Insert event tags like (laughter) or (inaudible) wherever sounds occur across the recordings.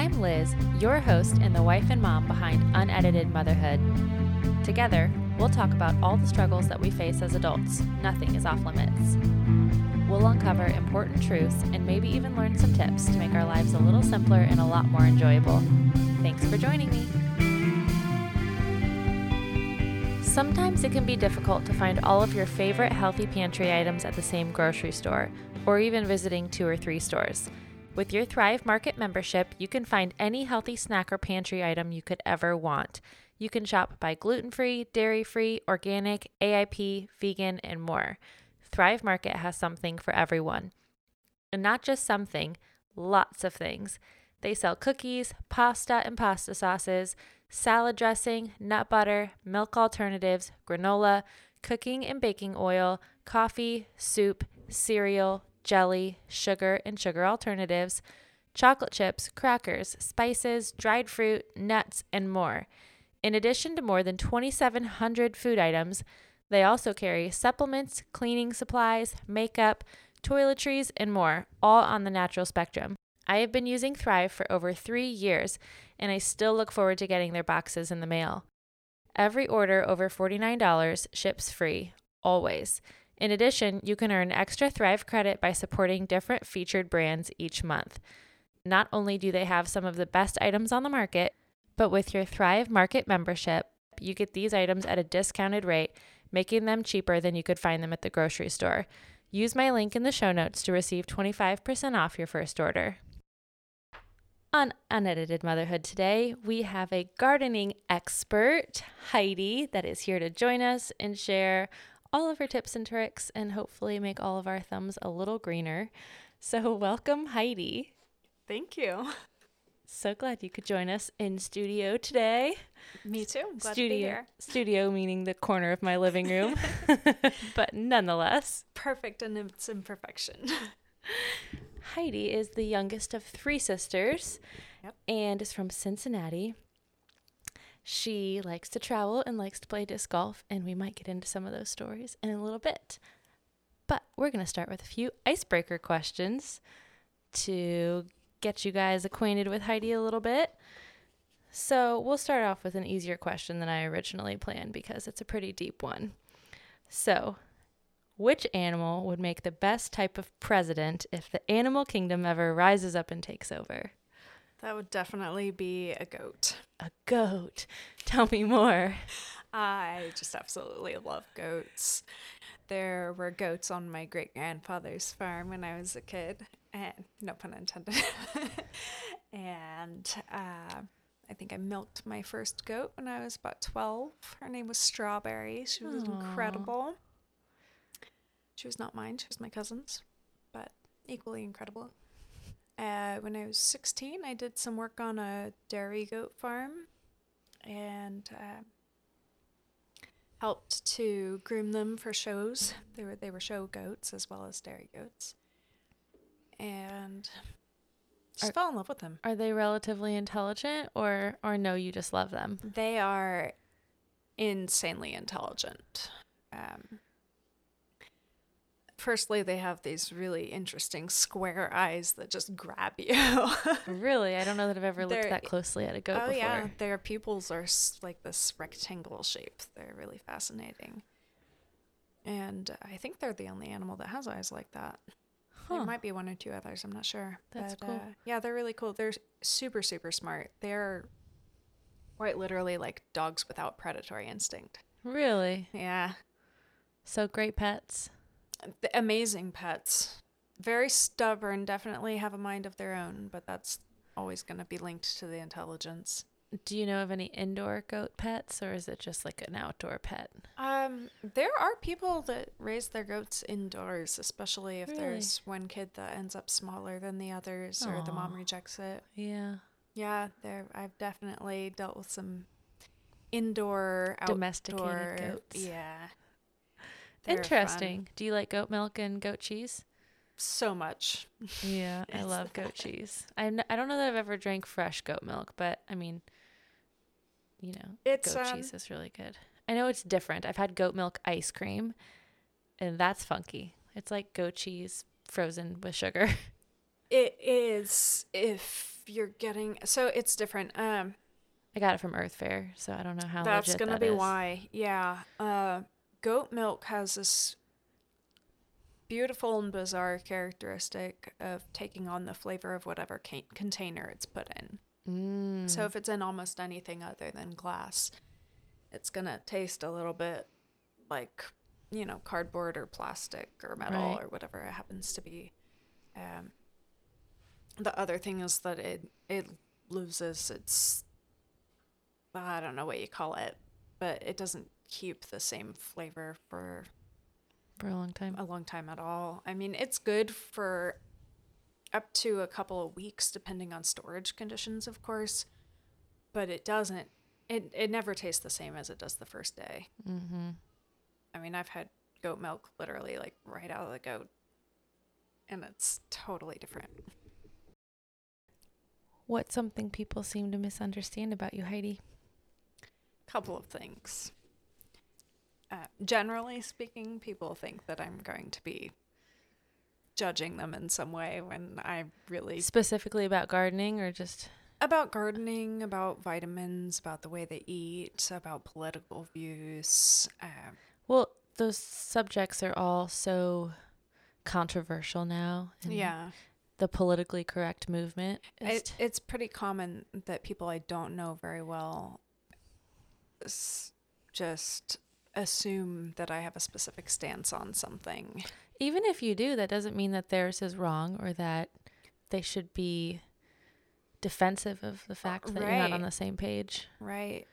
I'm Liz, your host and the wife and mom behind Unedited Motherhood. Together, we'll talk about all the struggles that we face as adults. Nothing is off limits. We'll uncover important truths and maybe even learn some tips to make our lives a little simpler and a lot more enjoyable. Thanks for joining me. Sometimes it can be difficult to find all of your favorite healthy pantry items at the same grocery store, or even visiting two or three stores. With your Thrive Market membership, you can find any healthy snack or pantry item you could ever want. You can shop by gluten free, dairy free, organic, AIP, vegan, and more. Thrive Market has something for everyone. And not just something, lots of things. They sell cookies, pasta and pasta sauces, salad dressing, nut butter, milk alternatives, granola, cooking and baking oil, coffee, soup, cereal, jelly, sugar and sugar alternatives, chocolate chips, crackers, spices, dried fruit, nuts, and more. In addition to more than 2,700 food items, they also carry supplements, cleaning supplies, makeup, toiletries, and more, all on the natural spectrum. I have been using Thrive for over three years, and I still look forward to getting their boxes in the mail. Every order over $49 ships free, always. In addition, you can earn extra Thrive credit by supporting different featured brands each month. Not only do they have some of the best items on the market, but with your Thrive Market membership, you get these items at a discounted rate, making them cheaper than you could find them at the grocery store. Use my link in the show notes to receive 25% off your first order. On Unedited Motherhood today, we have a gardening expert, Heidi, that is here to join us and share all of her tips and tricks and hopefully make all of our thumbs a little greener. So, (laughs) welcome, Heidi. Thank you. So glad you could join us in studio today. Me too. Glad studio, to be here. studio meaning the corner of my living room, (laughs) (laughs) but nonetheless, Perfect in its imperfection. Heidi is the youngest of three sisters Yep. and is from Cincinnati. She likes to travel and likes to play disc golf, and we might get into some of those stories in a little bit. But we're going to start with a few icebreaker questions to get you guys acquainted with Heidi a little bit. So we'll start off with an easier question than I originally planned because it's a pretty deep one. So, which animal would make the best type of president if the animal kingdom ever rises up and takes over? That would definitely be a goat. A goat. Tell me more. I just absolutely love goats. There were goats on my great grandfather's farm when I was a kid, and no pun intended. (laughs) and uh, I think I milked my first goat when I was about 12. Her name was Strawberry. She was Aw. incredible. She was not mine, she was my cousin's, but equally incredible. Uh, when I was 16, I did some work on a dairy goat farm and uh, helped to groom them for shows. They were they were show goats as well as dairy goats, and just Are- fell in love with them. Are they relatively intelligent or or no you just love them? They are insanely intelligent. Um, firstly, they have these really interesting square eyes that just grab you. (laughs) Really? I don't know that I've ever looked They're- that closely at a goat oh before. yeah, their pupils are like this rectangle shape. They're really fascinating. And I think they're the only animal that has eyes like that. Huh. There might be one or two others. I'm not sure. That's but, cool. Uh, yeah, they're really cool. They're super, super smart. They're quite literally like dogs without predatory instinct. Really? Yeah. So great pets. The amazing pets. Very stubborn, definitely have a mind of their own, but that's always going to be linked to the intelligence. Do you know of any indoor goat pets or is it just like an outdoor pet? Um, there are people that raise their goats indoors, especially if Really? there's one kid that ends up smaller than the others or the mom rejects it. Yeah. Yeah, there I've definitely dealt with some indoor Domesticated outdoor- goats. Yeah. They're fun. Interesting. Do you like goat milk and goat cheese? So much. (laughs) Yeah, I love (laughs) goat cheese. I n- I don't know that I've ever drank fresh goat milk, but I mean, you know, It's goat um, cheese is really good. I know it's different. I've had goat milk ice cream, and that's funky. It's like goat cheese frozen with sugar. (laughs) It is if you're getting so it's different. Um, I got it from Earth Fare, so I don't know how that's gonna that be is. why. Yeah. Uh, goat milk has this beautiful and bizarre characteristic of taking on the flavor of whatever ca- container it's put in. Mm. So if it's in almost anything other than glass, it's gonna taste a little bit like you know cardboard or plastic or metal Right. or whatever it happens to be. Um, the other thing is that it it loses its I don't know what you call it, but it doesn't keep the same flavor for for a long time. a long time at all. I mean, it's good for up to a couple of weeks, depending on storage conditions, of course. But it doesn't. It it never tastes the same as it does the first day. Mm-hmm. I mean, I've had goat milk literally like right out of the goat, and it's totally different. What's something people seem to misunderstand about you, Heidi? A couple of things. Uh, generally speaking, people think that I'm going to be judging them in some way when I really Specifically about gardening, or just about gardening, about vitamins, about the way they eat, about political views. Um, well, those subjects are all so controversial now. yeah, the politically correct movement. it, it's pretty common that people I don't know very well just assume that I have a specific stance on something. even if you do, that doesn't mean that theirs is wrong or that they should be defensive of the fact that you're not on the same page. Right.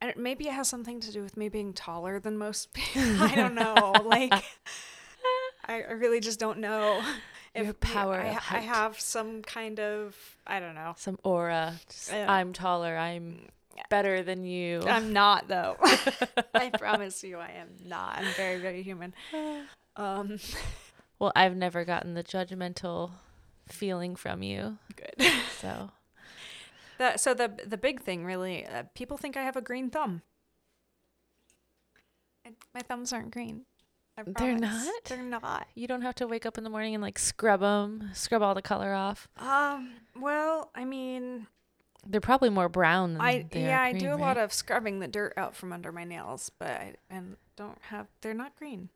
And it- maybe it has something to do with me being taller than most people. (laughs) (laughs) I don't know. like, (laughs) I, I really just don't know. Your power I, of I have some kind of, I don't know. Some aura. Just, Yeah. I'm taller. I'm better than you. I'm not, though. (laughs) I promise you, I am not. I'm very, very human. (sighs) Um, well, I've never gotten the judgmental feeling from you. good. So, (laughs) That, so the the big thing, really, uh, people think I have a green thumb. And my thumbs aren't green. They're not? They're not. you don't have to wake up in the morning and like scrub them, scrub all the color off. Um. Well, I mean, They're probably more brown than I yeah, I do green, a lot of scrubbing the dirt out from under my nails, but I and don't have. They're not green.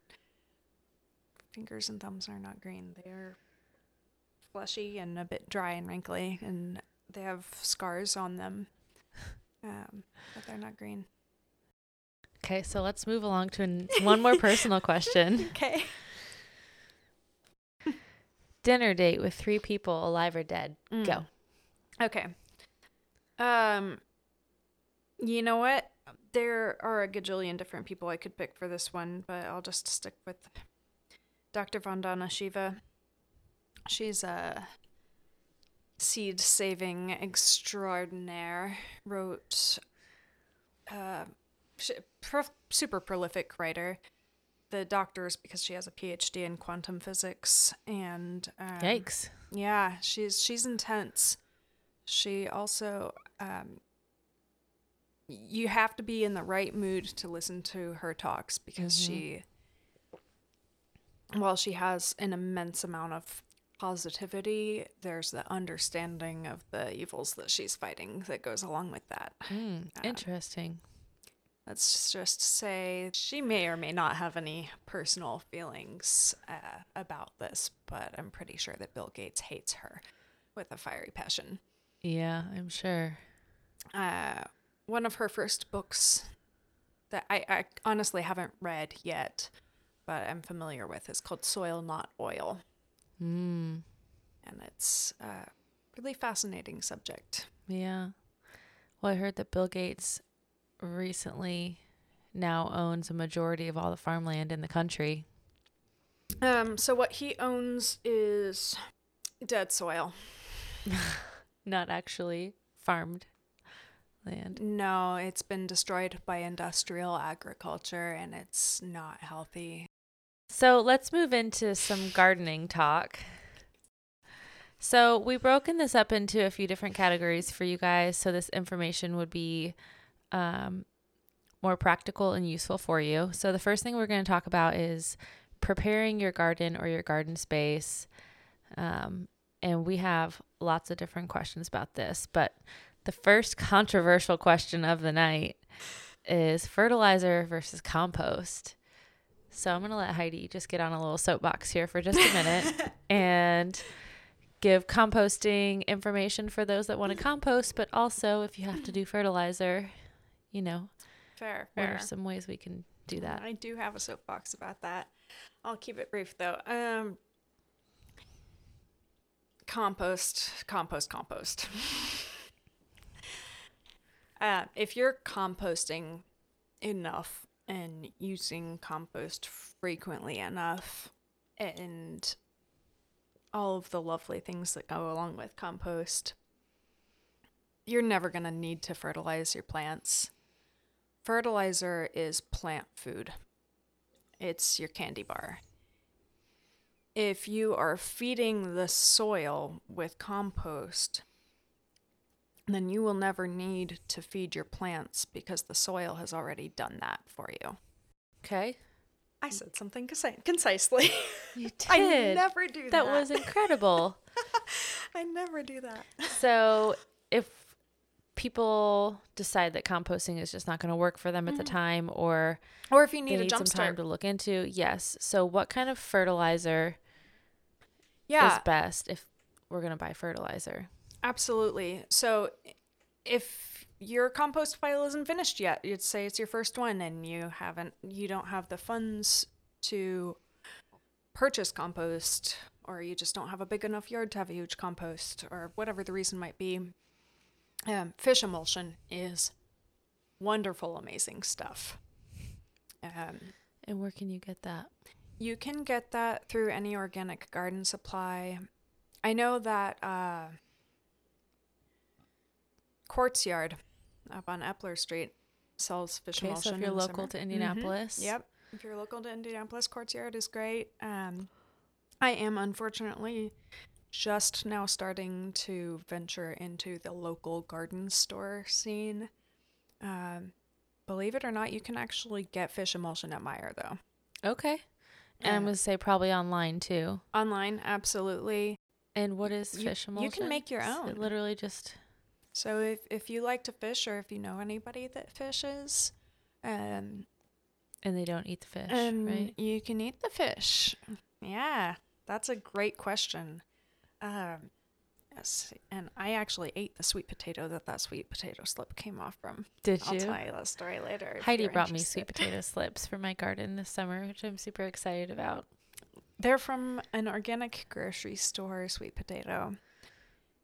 Fingers and thumbs are not green. They are fleshy and a bit dry and wrinkly, and they have scars on them. (laughs) Um, but they're not green. Okay, so let's move along to an, one more personal question. (laughs) Okay. Dinner date with three people, alive or dead. Mm. Go. Okay. Um you know what? There are a gajillion different people I could pick for this one, but I'll just stick with Dr. Vandana Shiva. She's a seed saving extraordinaire. Wrote uh super prolific writer. The doctors because she has a PhD in quantum physics and um, Yikes. yeah, she's she's intense. She also um you have to be in the right mood to listen to her talks because Mhm. she while she has an immense amount of positivity, there's the understanding of the evils that she's fighting that goes along with that. Mm, Um, interesting. Let's just say she may or may not have any personal feelings uh, about this, but I'm pretty sure that Bill Gates hates her with a fiery passion. Yeah, I'm sure. Uh, one of her first books that I, I honestly haven't read yet, but I'm familiar with is called Soil Not Oil. Mm, And it's a really fascinating subject. yeah. Well, I heard that Bill Gates recently now owns a majority of all the farmland in the country. Um, so what he owns is dead soil. (laughs) Not actually farmed land. No, it's been destroyed by industrial agriculture and it's not healthy. So let's move into some gardening talk. So we've broken this up into a few different categories for you guys, so this information would be um, more practical and useful for you. So the first thing we're going to talk about is preparing your garden or your garden space. Um, and we have lots of different questions about this, but the first controversial question of the night is fertilizer versus compost. So I'm going to let Heidi just get on a little soapbox here for just a minute (laughs) and give composting information for those that want to compost, but also if you have to do fertilizer, you know, Fair, what fair. are some ways we can do that? I do have a soapbox about that. I'll keep it brief though. Um, compost, compost, compost. (laughs) uh, if you're composting enough and using compost frequently enough, and all of the lovely things that go along with compost, you're never going to need to fertilize your plants. Fertilizer is plant food it's your candy bar. If you are feeding the soil with compost, then you will never need to feed your plants because the soil has already done that for you. Okay. I said something conci- concisely. You (laughs) did. I never do that. that was incredible. (laughs) I never do that. so if people decide that composting is just not going to work for them at the mm. time or Or if you they need a need some jump time to look into yes so what kind of fertilizer Yeah. is best if we're going to buy fertilizer Absolutely. So if your compost pile isn't finished yet, you'd say it's your first one and you haven't you don't have the funds to purchase compost or you just don't have a big enough yard to have a huge compost or whatever the reason might be. Um, fish emulsion is wonderful, amazing stuff. Um, and where can you get that you can get that through any organic garden supply. I know that uh, Quartz Yard up on Epler Street sells fish okay emulsion. so if you're local summer. to Mhm. indianapolis Yep. If you're local to Indianapolis, Quartz Yard is great. Um, I am unfortunately just now starting to venture into the local garden store scene. Um, believe it or not, you can actually get fish emulsion at Meijer though. okay and i'm going to say probably online too Online, absolutely. and what is You- fish emulsion? you can make your Is it own. literally just So if if you like to fish or if you know anybody that fishes, um, and they don't eat the fish and right you can eat the fish. Yeah, that's a great question. Um, yes, and I actually ate the sweet potato that that sweet potato slip came off from. did you? I'll tell you that story later. heidi brought me sweet potato slips for my garden this summer which i'm super excited about They're from an organic grocery store, sweet potato.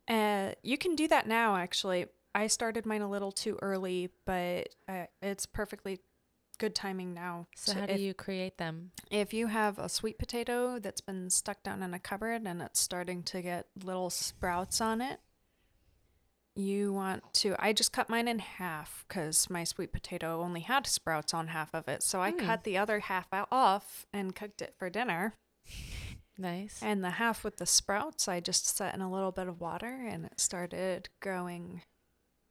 Uh, you can do that now, actually. I started mine a little too early, but uh, it's perfectly good timing now. so to- how if, do you create them if you have a sweet potato that's been stuck down in a cupboard and it's starting to get little sprouts on it, you want to. I just cut mine in half because my sweet potato only had sprouts on half of it. So I Hmm. cut the other half out off and cooked it for dinner. Nice And the half with the sprouts, I just set in a little bit of water and it started growing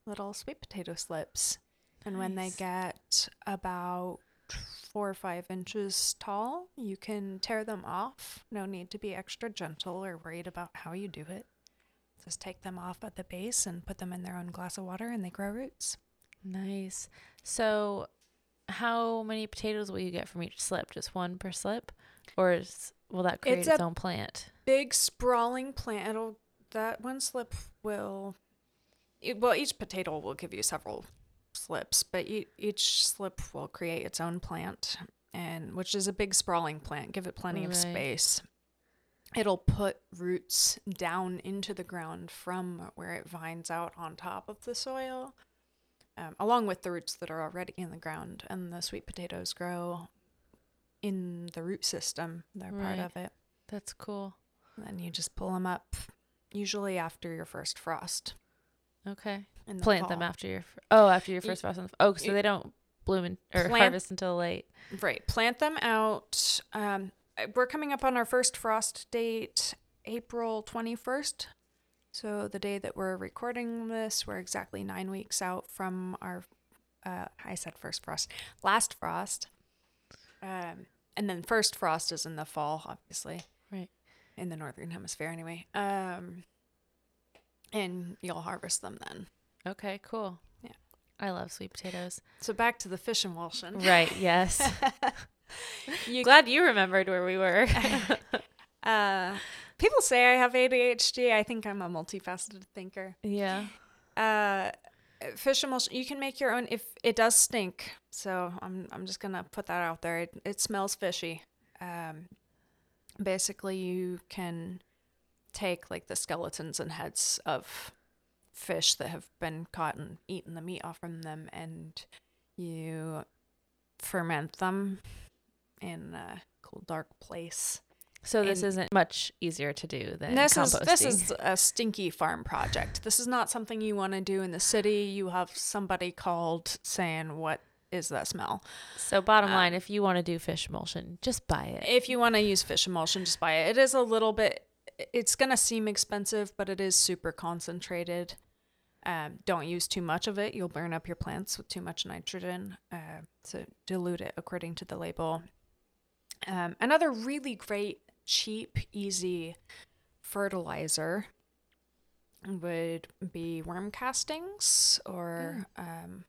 little sweet potato slips. And when they get about four or five inches tall, you can tear them off. No need to be extra gentle or worried about how you do it. Just take them off at the base and put them in their own glass of water and they grow roots. Nice. So, how many potatoes will you get from each slip? Just one per slip, or is, will that create It's its, a- own plant? big sprawling plant. It'll that one slip will, it, well, each potato will give you several slips, but e- each slip will create its own plant, and which is a big sprawling plant. Give it plenty of space. It'll put roots down into the ground from where it vines out on top of the soil, um, along with the roots that are already in the ground. And the sweet potatoes grow in the root system. They're part of it. That's cool. And then you just pull them up, usually after your first frost. Okay. The Plant them after your oh after your first frost. the- Oh, so y- they don't bloom in, or Plant- harvest until late. Right. Plant them out. Um, uh, we're coming up on our first frost date, April 21st. So the day that we're recording this, we're exactly nine weeks out from our, uh, I said first frost, last frost. Um, and then first frost is in the fall, obviously. Right. in the northern hemisphere anyway. Um, and you'll harvest them then. Okay, cool. Yeah. I love sweet potatoes. So back to the fish emulsion. Right, yes. (laughs) You, Glad you remembered where we were. (laughs) uh, people say I have ADHD. I think I'm a multifaceted thinker. yeah. Uh, fish emulsion. You can make your own. If it does stink, so I'm I'm just gonna put that out there. It it smells fishy. Um, basically, you can take like the skeletons and heads of fish that have been caught and eaten the meat off from them, and you ferment them in a cool dark place. So this And- isn't much easier to do than this composting. is this is a stinky farm project. This is not something you want to do in the city. You have somebody called saying, "What is that smell?" so bottom uh, line, if you want to do fish emulsion, just buy it. If you want to use fish emulsion, just buy it. It is a little bit. It's gonna seem expensive, but it is super concentrated. Um, don't use too much of it. You'll burn up your plants with too much nitrogen. Uh, so dilute it according to the label. Um, another really great, cheap, easy fertilizer would be worm castings or um,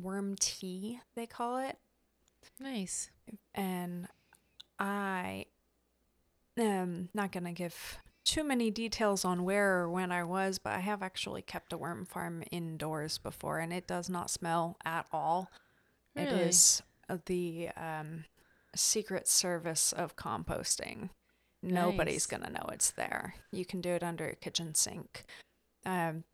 worm tea, they call it nice. and I am not going to give too many details on where or when I was, but I have actually kept a worm farm indoors before, and it does not smell at all. It Really? is uh, the um, secret service of composting. Nobody's going to know it's there. You can do it under a kitchen sink. Um,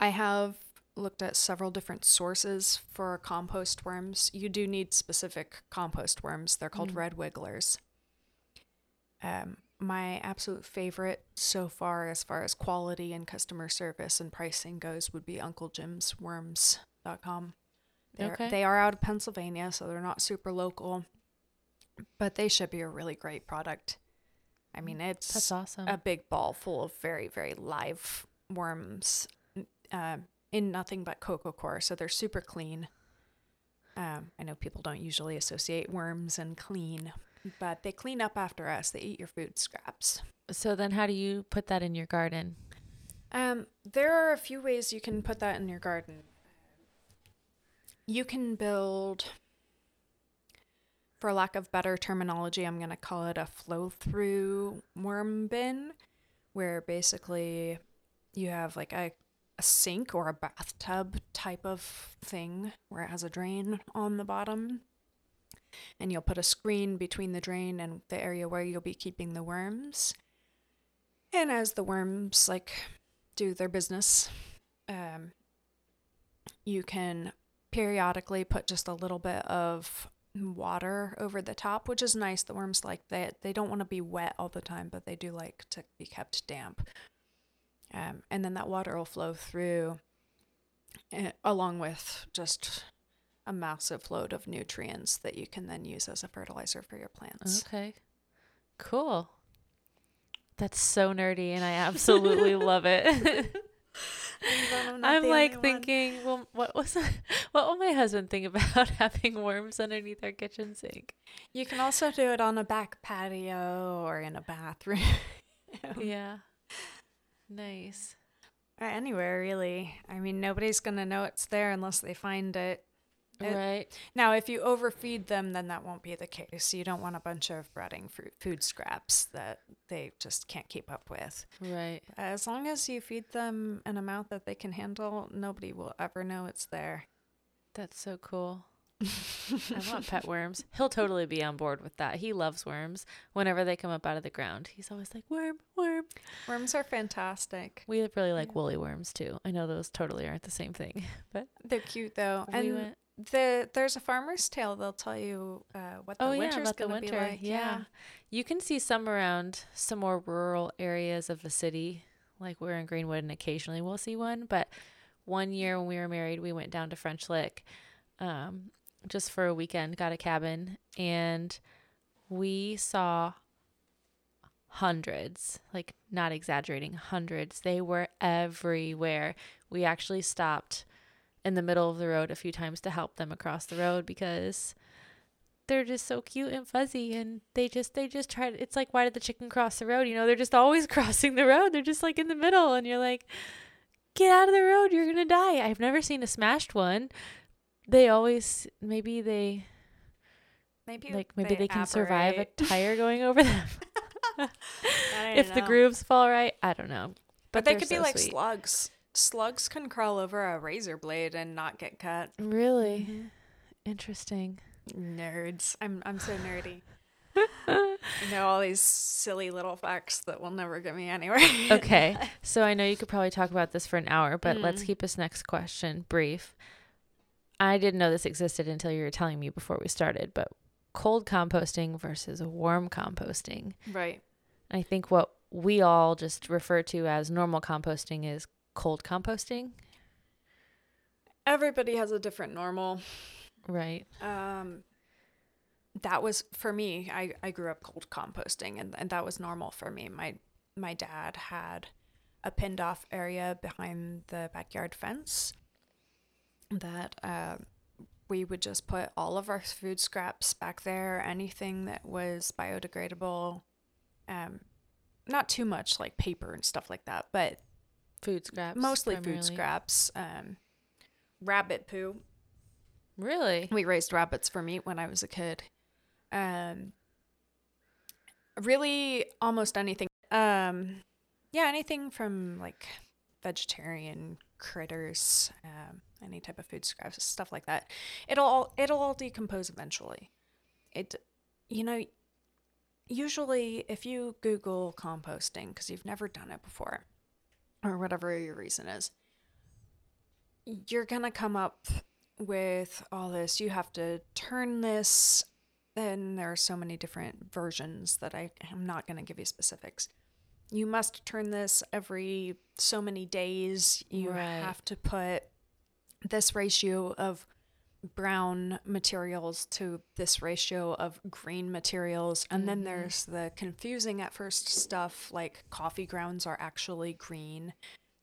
I have looked at several different sources for compost worms. You do need specific compost worms. They're called Mm. red wigglers. Um, my absolute favorite so far, as far as quality and customer service and pricing goes, would be Uncle Jim's Worms.com. They're, Okay. They are out of Pennsylvania, so they're not super local, but they should be a really great product. I mean, it's That's awesome. a big ball full of very very live worms um, in nothing but coco coir so they're super clean um, i know people don't usually associate worms and clean but they clean up after us they eat your food scraps so then how do you put that in your garden? um, there are a few ways you can put that in your garden you can build for lack of better terminology i'm going to call it a flow through worm bin where basically you have like a, a sink or a bathtub type of thing where it has a drain on the bottom. And you'll put a screen between the drain and the area where you'll be keeping the worms. And as the worms like do their business um, you can periodically put just a little bit of water over the top which is nice the worms like that they don't want to be wet all the time but they do like to be kept damp um, and then that water will flow through eh, along with just a massive load of nutrients that you can then use as a fertilizer for your plants Okay. Cool. That's so nerdy and I absolutely love it. (laughs) (laughs) (laughs) I'm like thinking, well, what was (laughs) what will my husband think about (laughs) having worms underneath our kitchen sink? you can also do it on a back patio or in a bathroom Yeah. Nice. or anywhere really i mean nobody's gonna know it's there unless they find it It- right. Now, if you overfeed them, then that won't be the case. You don't want a bunch of rotting fruit, food scraps that they just can't keep up with. Right. As long as you feed them an amount that they can handle, nobody will ever know it's there. That's so cool. I want pet worms. He'll totally be on board with that. He loves worms. Whenever they come up out of the ground, he's always like, worm, worm. Worms are fantastic. We really like Yeah. woolly worms too. I know those totally aren't the same thing, (laughs) but They're cute though. we and went. The there's a farmer's tale. They'll tell you uh, what the Oh yeah, winter's about gonna winter. be like. yeah. you can see some around some more rural areas of the city. Like we're in Greenwood, and occasionally we'll see one. But one year when we were married, we went down to French Lick, um, just for a weekend. Got a cabin, and we saw hundreds. Like not exaggerating, hundreds. They were everywhere. We actually stopped in the middle of the road a few times to help them across the road because they're just so cute and fuzzy and they just they just try to, it's like why did the chicken cross the road? You know, they're just always (laughs) crossing the road. They're just like in the middle and you're like get out of the road, you're going to die. I've never seen a smashed one. They always maybe they Maybe like maybe they, can survive a (laughs) tire going over them. (laughs) If don't the grooves fall right, I don't know. But, they they're could be like sweet. slugs. Slugs can crawl over a razor blade and not get cut. Really Mm-hmm. interesting. Nerds. I'm I'm so nerdy. (laughs) I know all these silly little facts that will never get me anywhere. Okay. (laughs) So I know you could probably talk about this for an hour, but let's Mm. keep this next question brief. I didn't know this existed until you were telling me before we started, but cold composting versus warm composting. right. I think what we all just refer to as normal composting is cold composting, Everybody has a different normal. right? Um, that was for me. I, I grew up cold composting, and, and that was normal for me. My my dad had a pinned off area behind the backyard fence that uh, we would just put all of our food scraps back there. Anything that was biodegradable, um, not too much like paper and stuff like that, but Food scraps. mostly food scraps. Um, rabbit poo Really? we raised rabbits for meat when I was a kid. Um, really, almost anything. Um, yeah, anything from like vegetarian critters, um, any type of food scraps, stuff like that. It'll all it'll all decompose eventually. It, you know, usually if you Google composting because you've never done it before, or whatever your reason is, you're gonna come up with all this. You have to turn this. And there are so many different versions that I am not going to give you specifics. You must turn this every so many days. You Right. have to put this ratio of brown materials to this ratio of green materials. And then there's the confusing at first stuff like coffee grounds are actually green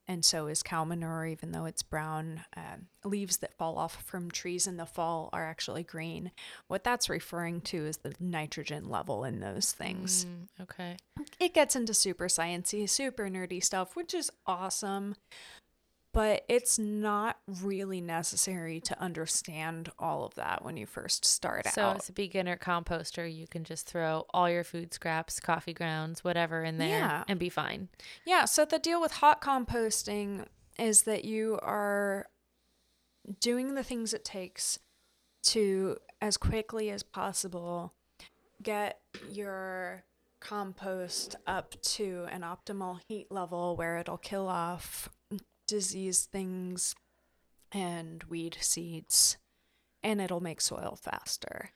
and so is cow manure, even though it's brown. Um, leaves that fall off from trees in the fall are actually green. What that's referring to is the nitrogen level in those things. Mm, okay. It gets into super sciencey, super nerdy stuff, which is awesome. But it's not really necessary to understand all of that when you first start So out. So, as a beginner composter, you can just throw all your food scraps, coffee grounds, whatever in there Yeah. and be fine. Yeah, so the deal with hot composting is that you are doing the things it takes to, as quickly as possible, get your compost up to an optimal heat level where it'll kill off disease things and weed seeds and it'll make soil faster.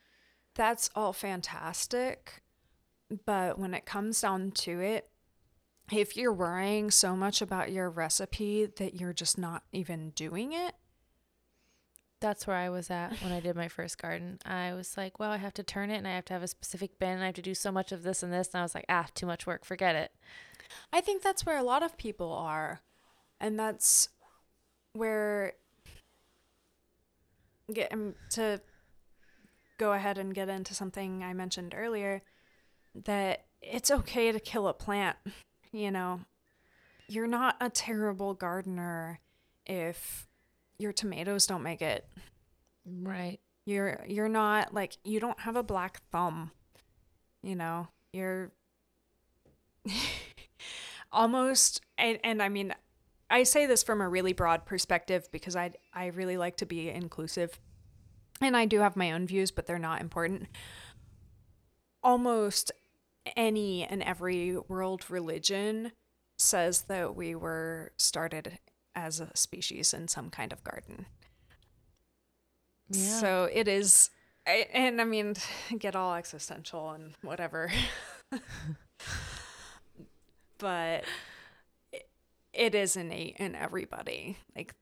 That's all fantastic. But when it comes down to it, if you're worrying so much about your recipe that you're just not even doing it, That's where I was at when I did my first garden. I was like, well, I have to turn it and I have to have a specific bin and I have to do so much of this and this. And I was like, ah, too much work. Forget it. I think that's where a lot of people are. And that's where get um, to go ahead and get into something I mentioned earlier that it's okay to kill a plant, you know. You're not a terrible gardener if your tomatoes don't make it. Right. You're you're not like you don't have a black thumb. You know, you're (laughs) almost and, and I mean I say this from a really broad perspective because I I really like to be inclusive. And I do have my own views, but they're not important. Almost any and every world religion says that we were started as a species in some kind of garden. Yeah. So it is, I, and I mean, (laughs) get all existential and whatever. (laughs) but it, is innate in everybody. Like,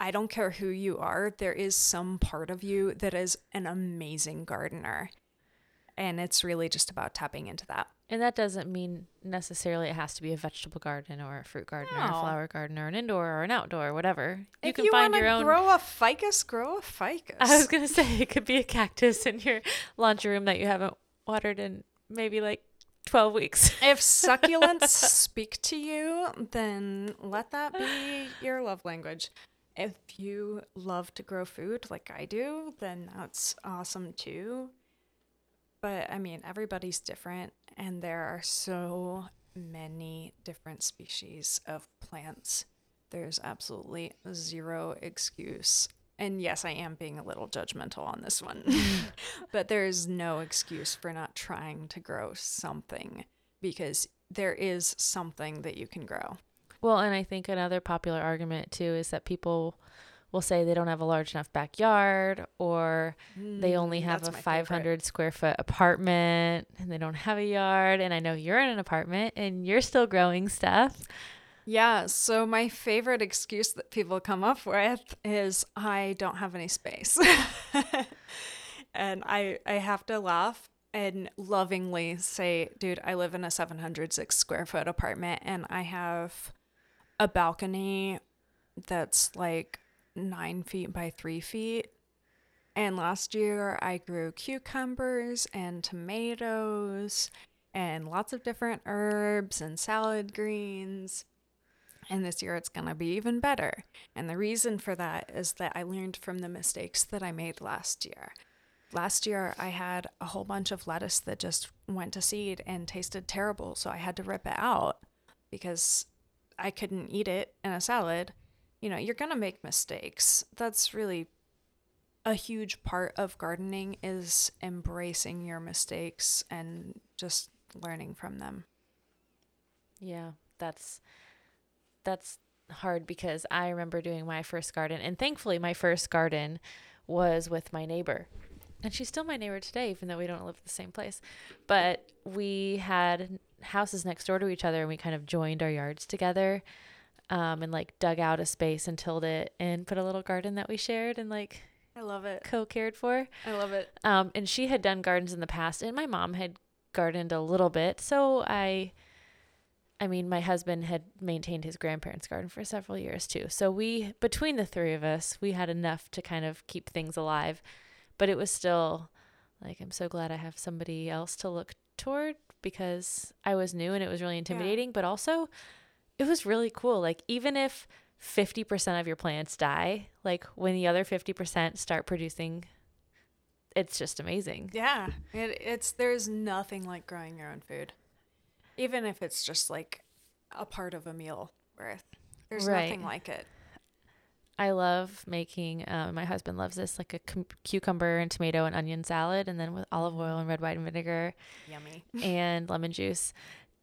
I don't care who you are, there is some part of you that is an amazing gardener. And it's really just about tapping into that. And that doesn't mean necessarily it has to be a vegetable garden or a fruit garden or a flower garden or an indoor or an outdoor, whatever. You if can you find your own. grow a ficus, grow a ficus. I was gonna say it could be a cactus in your laundry room that you haven't watered in maybe like twelve weeks. (laughs) if succulents speak to you, then let that be your love language. If you love to grow food like I do, then that's awesome too. But I mean, everybody's different, and there are so many different species of plants. There's absolutely zero excuse. And yes, I am being a little judgmental on this one, (laughs) (laughs) but there's no excuse for not trying to grow something because there is something that you can grow. Well, and I think another popular argument too is that people will say they don't have a large enough backyard or they only Mm, have a my favorite. 500 square foot apartment and they don't have a yard. And I know you're in an apartment and you're still growing stuff. Yeah, so my favorite excuse that people come up with is I don't have any space. (laughs) and I I have to laugh and lovingly say, dude, I live in a 706 square foot apartment and I have a balcony that's like 9 feet by 3 feet. And last year I grew cucumbers and tomatoes and lots of different herbs and salad greens. And this year it's going to be even better. And the reason for that is that I learned from the mistakes that I made last year. Last year I had a whole bunch of lettuce that just went to seed and tasted terrible. So I had to rip it out because I couldn't eat it in a salad. You know, you're going to make mistakes. That's really a huge part of gardening is embracing your mistakes and just learning from them. Yeah, that's that's hard because I remember doing my first garden and thankfully my first garden was with my neighbor. And she's still my neighbor today even though we don't live in the same place. But we had houses next door to each other and we kind of joined our yards together. Um, and like dug out a space and tilled it and put a little garden that we shared and like I love it. co cared for. I love it. Um, and she had done gardens in the past, and my mom had gardened a little bit. So I, I mean, my husband had maintained his grandparents' garden for several years too. So we, between the three of us, we had enough to kind of keep things alive. But it was still like, I'm so glad I have somebody else to look toward because I was new and it was really intimidating, but also it was really cool. Like, even if 50% of your plants die, like when the other 50% start producing it's just amazing. Yeah, it, it's there's nothing like growing your own food, even if it's just like a part of a meal worth. There's Right. nothing like it. I love making. Uh, my husband loves this, like a cum- cucumber and tomato and onion salad, and then with olive oil and red wine vinegar Yummy. (laughs) and lemon juice.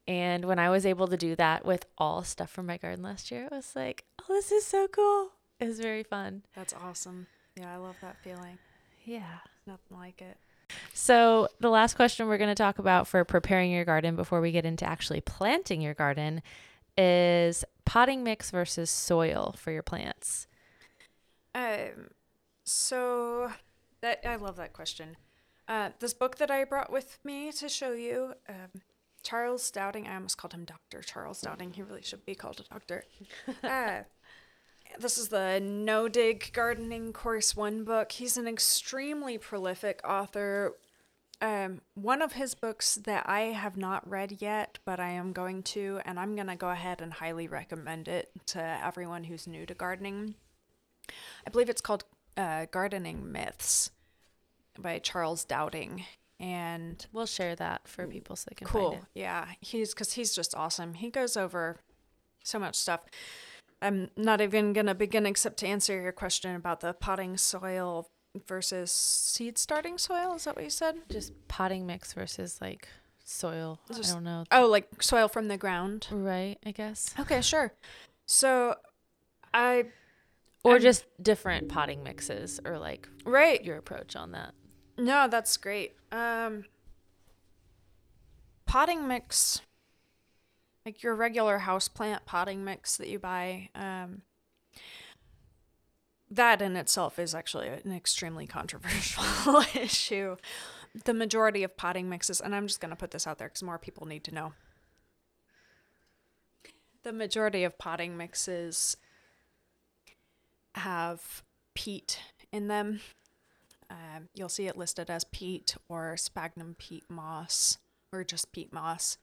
And when I was able to do that with all stuff from my garden last year, it was like, oh, this is so cool. It was very fun. That's awesome. Yeah, I love that feeling. Yeah. Nothing like it. So, the last question we're going to talk about for preparing your garden before we get into actually planting your garden is potting mix versus soil for your plants. Um, so that I love that question. Uh, this book that I brought with me to show you, um, Charles Dowding. I almost called him Doctor Charles Dowding. He really should be called a doctor. (laughs) uh, this is the No Dig Gardening Course One book. He's an extremely prolific author. Um, one of his books that I have not read yet, but I am going to, and I'm gonna go ahead and highly recommend it to everyone who's new to gardening. I believe it's called uh, Gardening Myths by Charles Dowding. And We'll share that for people so they can cool. find it. Yeah. He's because he's just awesome. He goes over so much stuff. I'm not even going to begin except to answer your question about the potting soil versus seed starting soil. Is that what you said? Just potting mix versus like soil. Just- I don't know. Oh, like soil from the ground. Right, I guess. Okay, sure. So I, Or I'm- just different potting mixes or like right. your approach on that. No, that's great. Um, potting mix, like your regular houseplant potting mix that you buy, um, that in itself is actually an extremely controversial (laughs) issue. the majority of potting mixes, and I'm just going to put this out there because more people need to know. The majority of potting mixes have peat in them. Um, you'll see it listed as peat or sphagnum peat moss or just peat moss.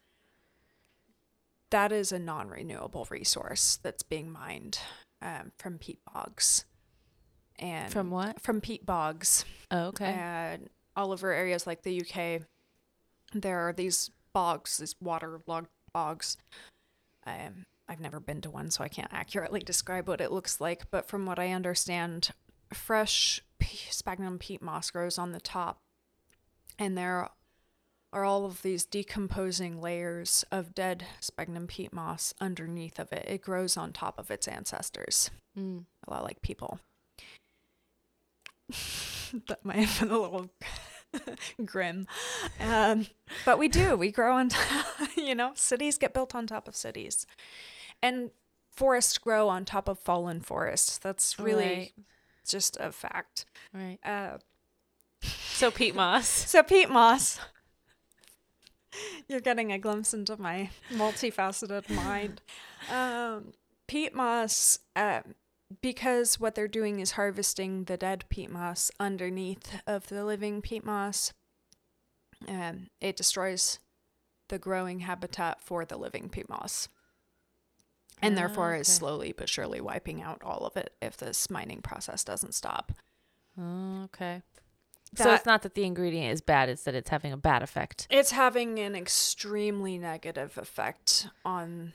That is a non renewable resource that's being mined um, from peat bogs. And From what? From peat bogs Oh, okay. and all over areas like the UK, there are these bogs, these waterlogged bogs. Um, I've never been to one, so I can't accurately describe what it looks like. But from what I understand, fresh pe- sphagnum peat moss grows on the top, and there are all of these decomposing layers of dead sphagnum peat moss underneath of it. It grows on top of its ancestors Mm. a lot like people. (laughs) that might have been a little (laughs) grim. Um, but we do. We grow on, top, (laughs) you know, cities get built on top of cities. And forests grow on top of fallen forests. That's really Right. just a fact. Right. Uh, So peat moss. so, peat Moss, (laughs) you're getting a glimpse into my multifaceted (laughs) mind. Um, peat moss, uh, because what they're doing is harvesting the dead peat moss underneath of the living peat moss, um, it destroys the growing habitat for the living peat moss. And Ah, therefore is slowly but surely wiping out all of it if this mining process doesn't stop. Oh, okay. So it's not that the ingredient is bad; it's that it's having a bad effect. It's having an extremely negative effect on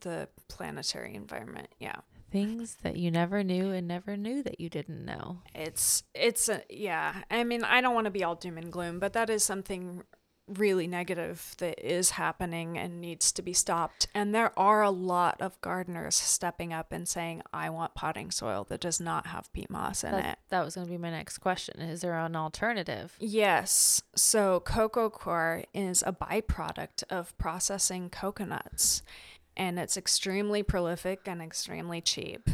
the planetary environment. Yeah. Things that you never knew and never knew that you didn't know. It's it's a yeah. I mean, I don't want to be all doom and gloom, but that is something really negative that is happening and needs to be stopped. And there are a lot of gardeners stepping up and saying, "I want potting soil that does not have peat moss in That, it." that was going to be my next question. Is there an alternative? Yes. So coco coir is a byproduct of processing coconuts, and it's extremely prolific and extremely cheap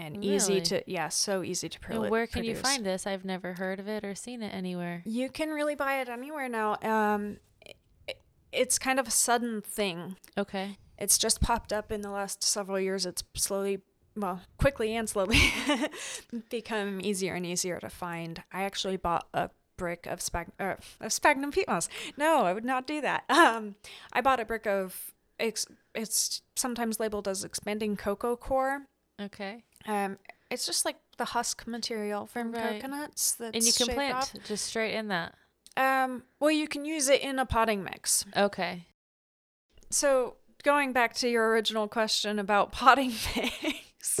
and easy to yeah, so easy to And where can you find this? I've never heard of it or seen it anywhere. You can really buy it anywhere now. Um, i- it's kind of a sudden thing. Okay. It's just popped up in the last several years. It's slowly, well, quickly and slowly (laughs) become easier and easier to find. I actually bought a brick of spag uh, of sphagnum peat moss. No, I would not do that. (laughs) Um, I bought a brick of ex- it's sometimes labeled as expanding coco coir. Okay. Um, it's just like the husk material from Right. coconuts that's and you can plant off. just straight in that. Um, well, you can use it in a potting mix. Okay. So going back to your original question about (laughs) potting mix,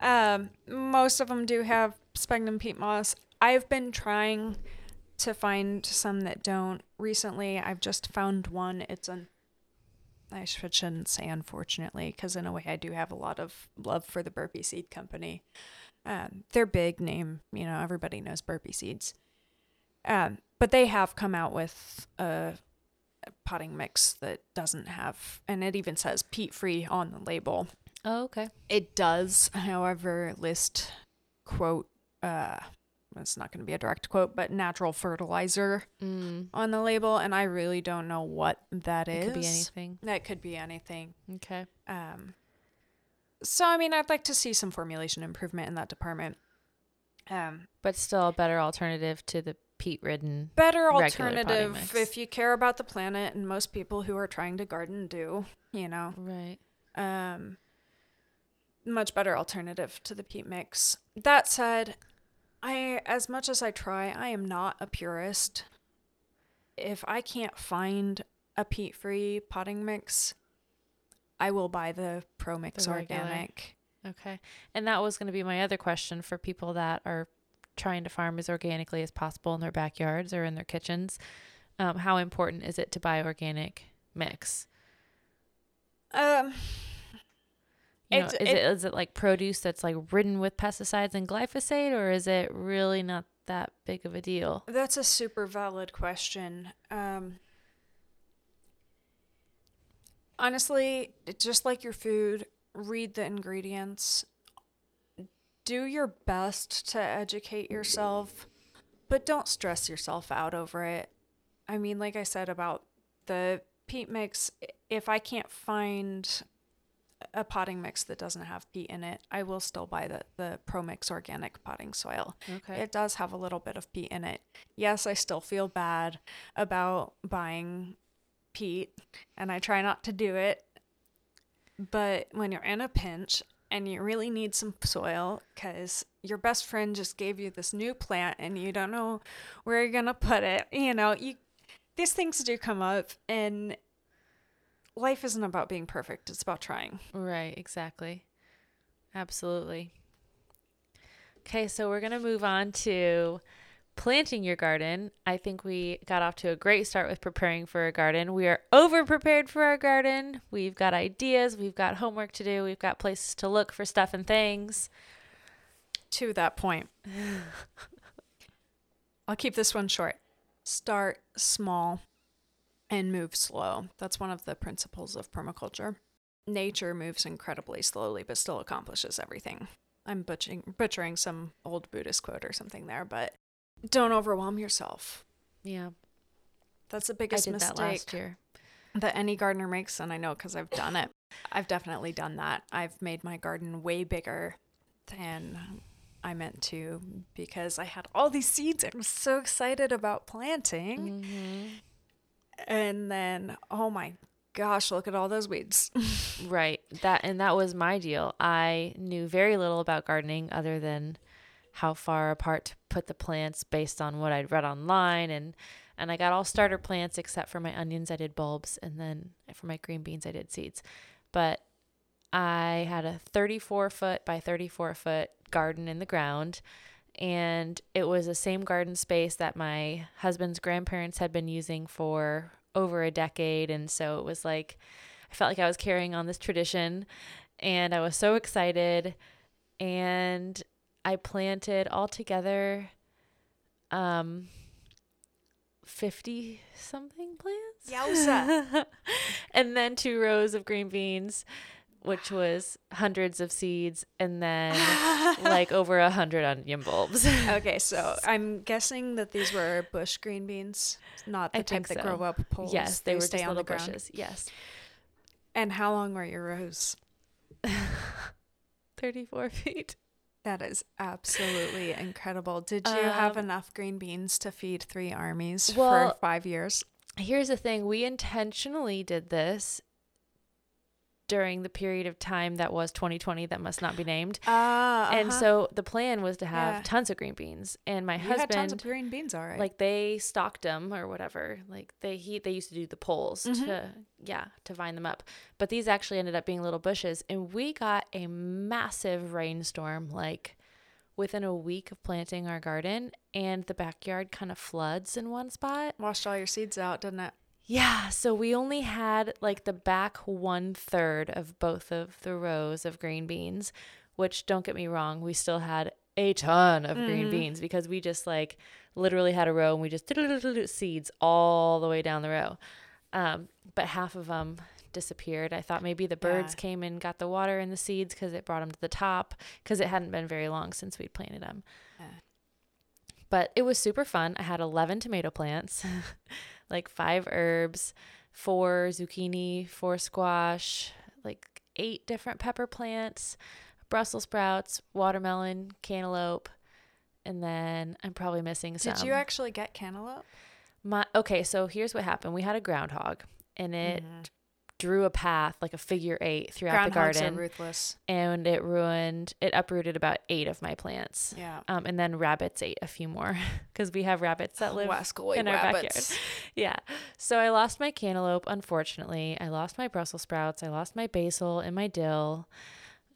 um, most of them do have sphagnum peat moss. I've been trying to find some that don't. Recently, I've just found one. It's an I shouldn't say unfortunately, because in a way I do have a lot of love for the Burpee Seed Company. Um, they're big name, you know, everybody knows Burpee Seeds. Um, but they have come out with a potting mix that doesn't have, and it even says peat free on the label. Oh, okay. It does, however, list quote, uh, it's not going to be a direct quote, but natural fertilizer Mm. on the label, and I really don't know what that is. It could be anything. That could be anything. Okay. Um, so I mean, I'd like to see some formulation improvement in that department. Um, But still a better alternative to the peat ridden. better alternative if you care about the planet, and most people who are trying to garden do. You know, Right. um, much better alternative to the peat mix. That said, I as much as I try, I am not a purist. If I can't find a peat-free potting mix, I will buy the Pro Mix The. Organic. Okay. And that was going to be my other question for people that are trying to farm as organically as possible in their backyards or in their kitchens. Um, how important is it to buy organic mix? Um, You know, is it- it is it like produce that's like ridden with pesticides and glyphosate, or is it really not that big of a deal? that's a super valid question. Um, honestly, just like your food, read the ingredients. Do your best to educate yourself but don't stress yourself out over it. I mean, like I said about the peat mix, if I can't find a potting mix that doesn't have peat in it, I will still buy the, the Pro Mix organic potting soil. Okay. It does have a little bit of peat in it. Yes, I still feel bad about buying peat, and I try not to do it. But when you're in a pinch and you really need some soil because your best friend just gave you this new plant and you don't know where you're gonna put it, you know, you these things do come up, and life isn't about being perfect. It's about trying. Right, exactly. Absolutely. Okay, so we're going to move on to planting your garden. I think we got off to a great start with preparing for a garden. We are over prepared for our garden. We've got ideas, we've got homework to do, we've got places to look for stuff and things. To that point, (laughs) I'll keep this one short. Start small and move slow. That's one of the principles of permaculture. Nature moves incredibly slowly, but still accomplishes everything. I'm butchering, butchering some old Buddhist quote or something there, but don't overwhelm yourself. Yeah, That's the biggest did that mistake last year. that any gardener makes, and I know because I've done it. I've definitely done that. I've made my garden way bigger than I meant to because I had all these seeds. I was so excited about planting. Mm-hmm. And then, oh my gosh, look at all those weeds. (laughs) Right. That and that was my deal. I knew very little about gardening other than how far apart to put the plants based on what I'd read online and and I got all starter plants except for my onions I did bulbs and then for my green beans I did seeds. But I had a 34 foot by 34 foot garden in the ground and it was the same garden space that my husband's grandparents had been using for over a decade and so it was like I felt like I was carrying on this tradition and I was so excited and I planted altogether um 50 something plants. Yowza. (laughs) and then two rows of green beans which was hundreds of seeds and then (laughs) like over a hundred onion bulbs. (laughs) okay, so I'm guessing that these were bush green beans, not the I type that so. grow up poles. yes, they, were stay on the ground. bushes. Yes. And how long were your rows? (laughs) 34 feet. That is absolutely incredible. Did you have Um, enough green beans to feed three armies Well, for five years? Here's the thing we intentionally did this during the period of time that was 2020 that must not be named. Ah, And so the plan was to have Yeah. tons of green beans. And my you had tons of green beans, all right. like they stocked them or whatever. Like they he they used to do the poles Mhm. to yeah, to vine them up. But these actually ended up being little bushes and we got a massive rainstorm like within a week of planting our garden and the backyard kind of floods in one spot. washed all your seeds out, didn't it? Yeah, so we only had like the back one third of both of the rows of green beans, which don't get me wrong, we still had a ton of green Mhm. beans because we just like literally had a row and we just seeds all the way down the row. Um, but half of them disappeared. I thought maybe the birds Yeah. came and got the water and the seeds because it brought them to the top because it hadn't been very long since we'd planted them. Yeah. But it was super fun. I had 11 tomato plants, (laughs) like five herbs, four zucchini, four squash, like eight different pepper plants, Brussels sprouts, watermelon, cantaloupe, and then I'm probably missing some. Did you actually get cantaloupe? My okay, so here's what happened. We had a groundhog, and it mm-hmm. Drew a path like a figure eight throughout the garden, are ruthless. and it ruined. It uprooted about eight of my plants. Yeah. Um, and then rabbits ate a few more (laughs) because we have rabbits that live Wascally in our backyard. (laughs) Yeah. So I lost my cantaloupe, unfortunately. I lost my Brussels sprouts. I lost my basil and my dill,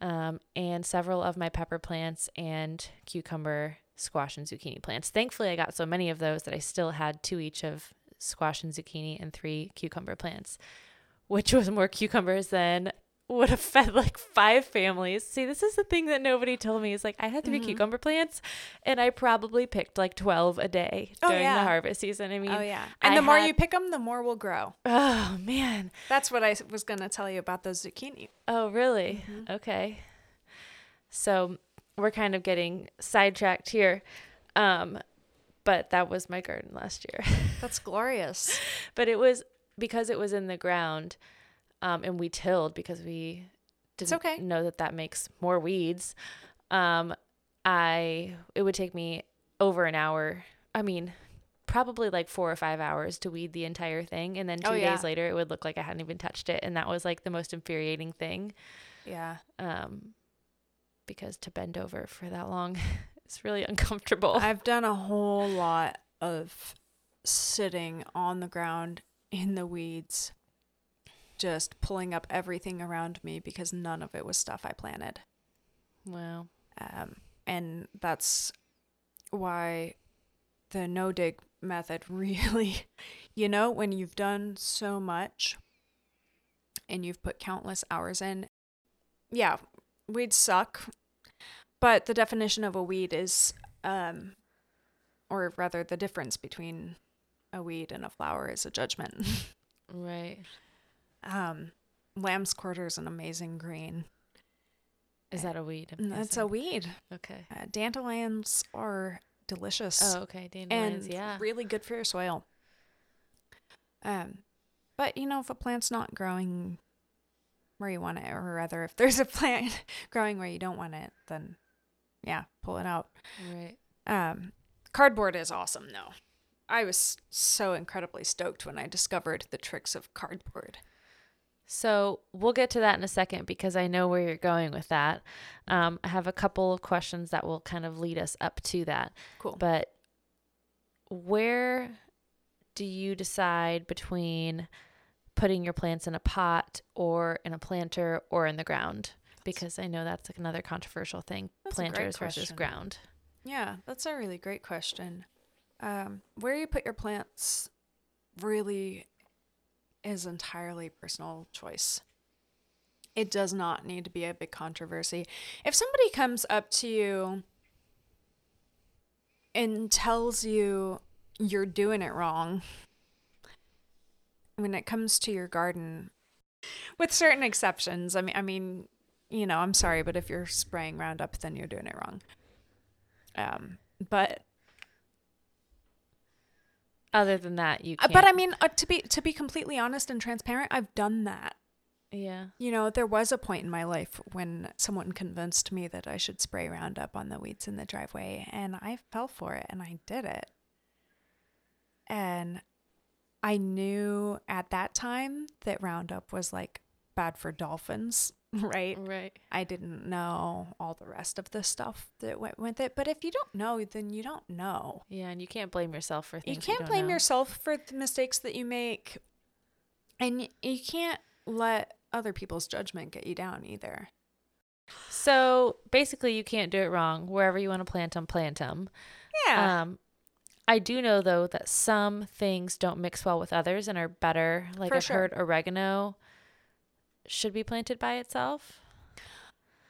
um, and several of my pepper plants and cucumber, squash, and zucchini plants. Thankfully, I got so many of those that I still had two each of squash and zucchini and three cucumber plants, which was more cucumbers than would have fed like five families. See, this is the thing that nobody told me is like I had 3 Mhm. cucumber plants and I probably picked like 12 a day Oh, during yeah. the harvest season. I mean, Oh yeah. And I the more had- you pick them, the more will grow. Oh man. That's what I was gonna tell you about those zucchini. Oh really? Mhm. Okay. So we're kind of getting sidetracked here. Um but that was my garden last year. That's glorious. (laughs) but it was because it was in the ground um, and we tilled because we didn't okay. know that that makes more weeds. Um, I it would take me over an hour. I mean, probably like four or five hours to weed the entire thing, and then two Oh, yeah. days later, it would look like I hadn't even touched it, and that was like the most infuriating thing. Yeah. Um, because to bend over for that long, (laughs) it's really uncomfortable. I've done a whole lot of sitting on the ground in the weeds, just pulling up everything around me because none of it was stuff I planted. wow. Um, and that's why the no dig method (laughs) really, you know, when you've done so much and you've put countless hours in, yeah, weeds suck. But the definition of a weed is, um, or rather, the difference between a weed and a flower is a judgment. (laughs) Right. um, lamb's quarter is an amazing green. Is that a weed? I'm That's a weed. okay. Uh, dandelions are delicious. Oh, okay. Dandelions. and yeah. really good for your soil. Um, but you know, if a plant's not growing where you want it, or rather, if (laughs) there's a plant growing where you don't want it, then yeah, pull it out. Right. Um, cardboard is awesome, though. I was so incredibly stoked when I discovered the tricks of cardboard. So we'll get to that in a second because I know where you're going with that. Um, I have a couple of questions that will kind of lead us up to that. Cool. But where do you decide between putting your plants in a pot or in a planter or in the ground? Because I know that's like another controversial thing That's planters versus ground. Yeah, that's a really great question. Um, where you put your plants really is entirely personal choice. It does not need to be a big controversy. If somebody comes up to you and tells you you're doing it wrong, when it comes to your garden, with certain exceptions, I mean, I mean, you know, I'm sorry, but if you're spraying Roundup, then you're doing it wrong. Um, but Other than that, you uh, can't. but I mean, uh, to be to be completely honest and transparent, I've done that. yeah. You know, there was a point in my life when someone convinced me that I should spray Roundup on the weeds in the driveway, and I fell for it and I did it. And I knew at that time that Roundup was like bad for dolphins, (laughs) right? Right. I didn't know all the rest of the stuff that went with it. But if you don't know, then you don't know. Yeah, and you can't blame yourself for things You can't don't blame know. yourself for the mistakes that you make. And you can't let other people's judgment get you down either. So basically, you can't do it wrong. Wherever you want to plant them, plant them. Yeah. Um, I do know though that some things don't mix well with others and are better. Like For I've sure. heard oregano should be planted by itself.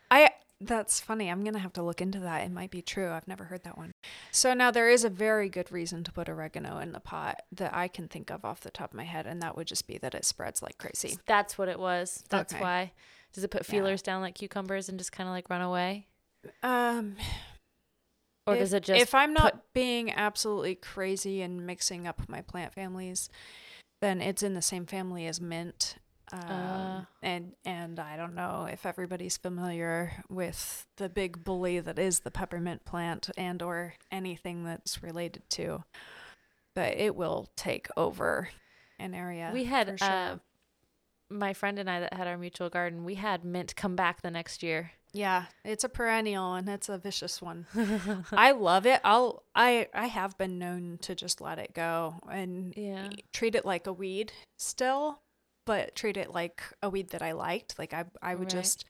I that's funny. I'm going to have to look into that. It might be true. I've never heard that one. So now there is a very good reason to put oregano in the pot that I can think of off the top of my head and that would just be that it spreads like crazy. That's what it was. That's Okay. why. Does it put Yeah. feelers down like cucumbers and just kind of like run away, Um or if, does it just? if I'm not put- being absolutely crazy and mixing up my plant families, then it's in the same family as mint. Um, Uh. and and I don't know if everybody's familiar with the big bully that is the peppermint plant and or anything that's related to, but it will take over an area. we had sure. uh, my friend and I that had our mutual garden. We had mint come back the next year. Yeah, it's a perennial and it's a vicious one. (laughs) I love it. I'll I I have been known to just let it go and Yeah. treat it like a weed still, but treat it like a weed that I liked. Like I I would Right. just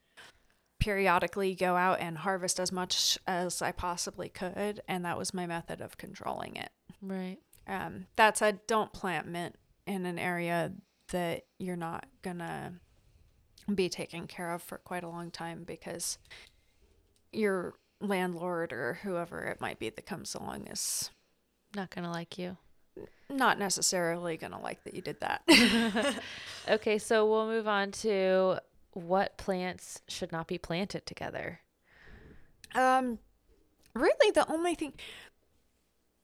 periodically go out and harvest as much as I possibly could, and that was my method of controlling it. Right. Um, that said, don't plant mint in an area that you're not gonna be taken care of for quite a long time because your landlord or whoever it might be that comes along is Not gonna like you. Not necessarily gonna like that you did that. (laughs) Okay, so we'll move on to what plants should not be planted together. um, really, the only thing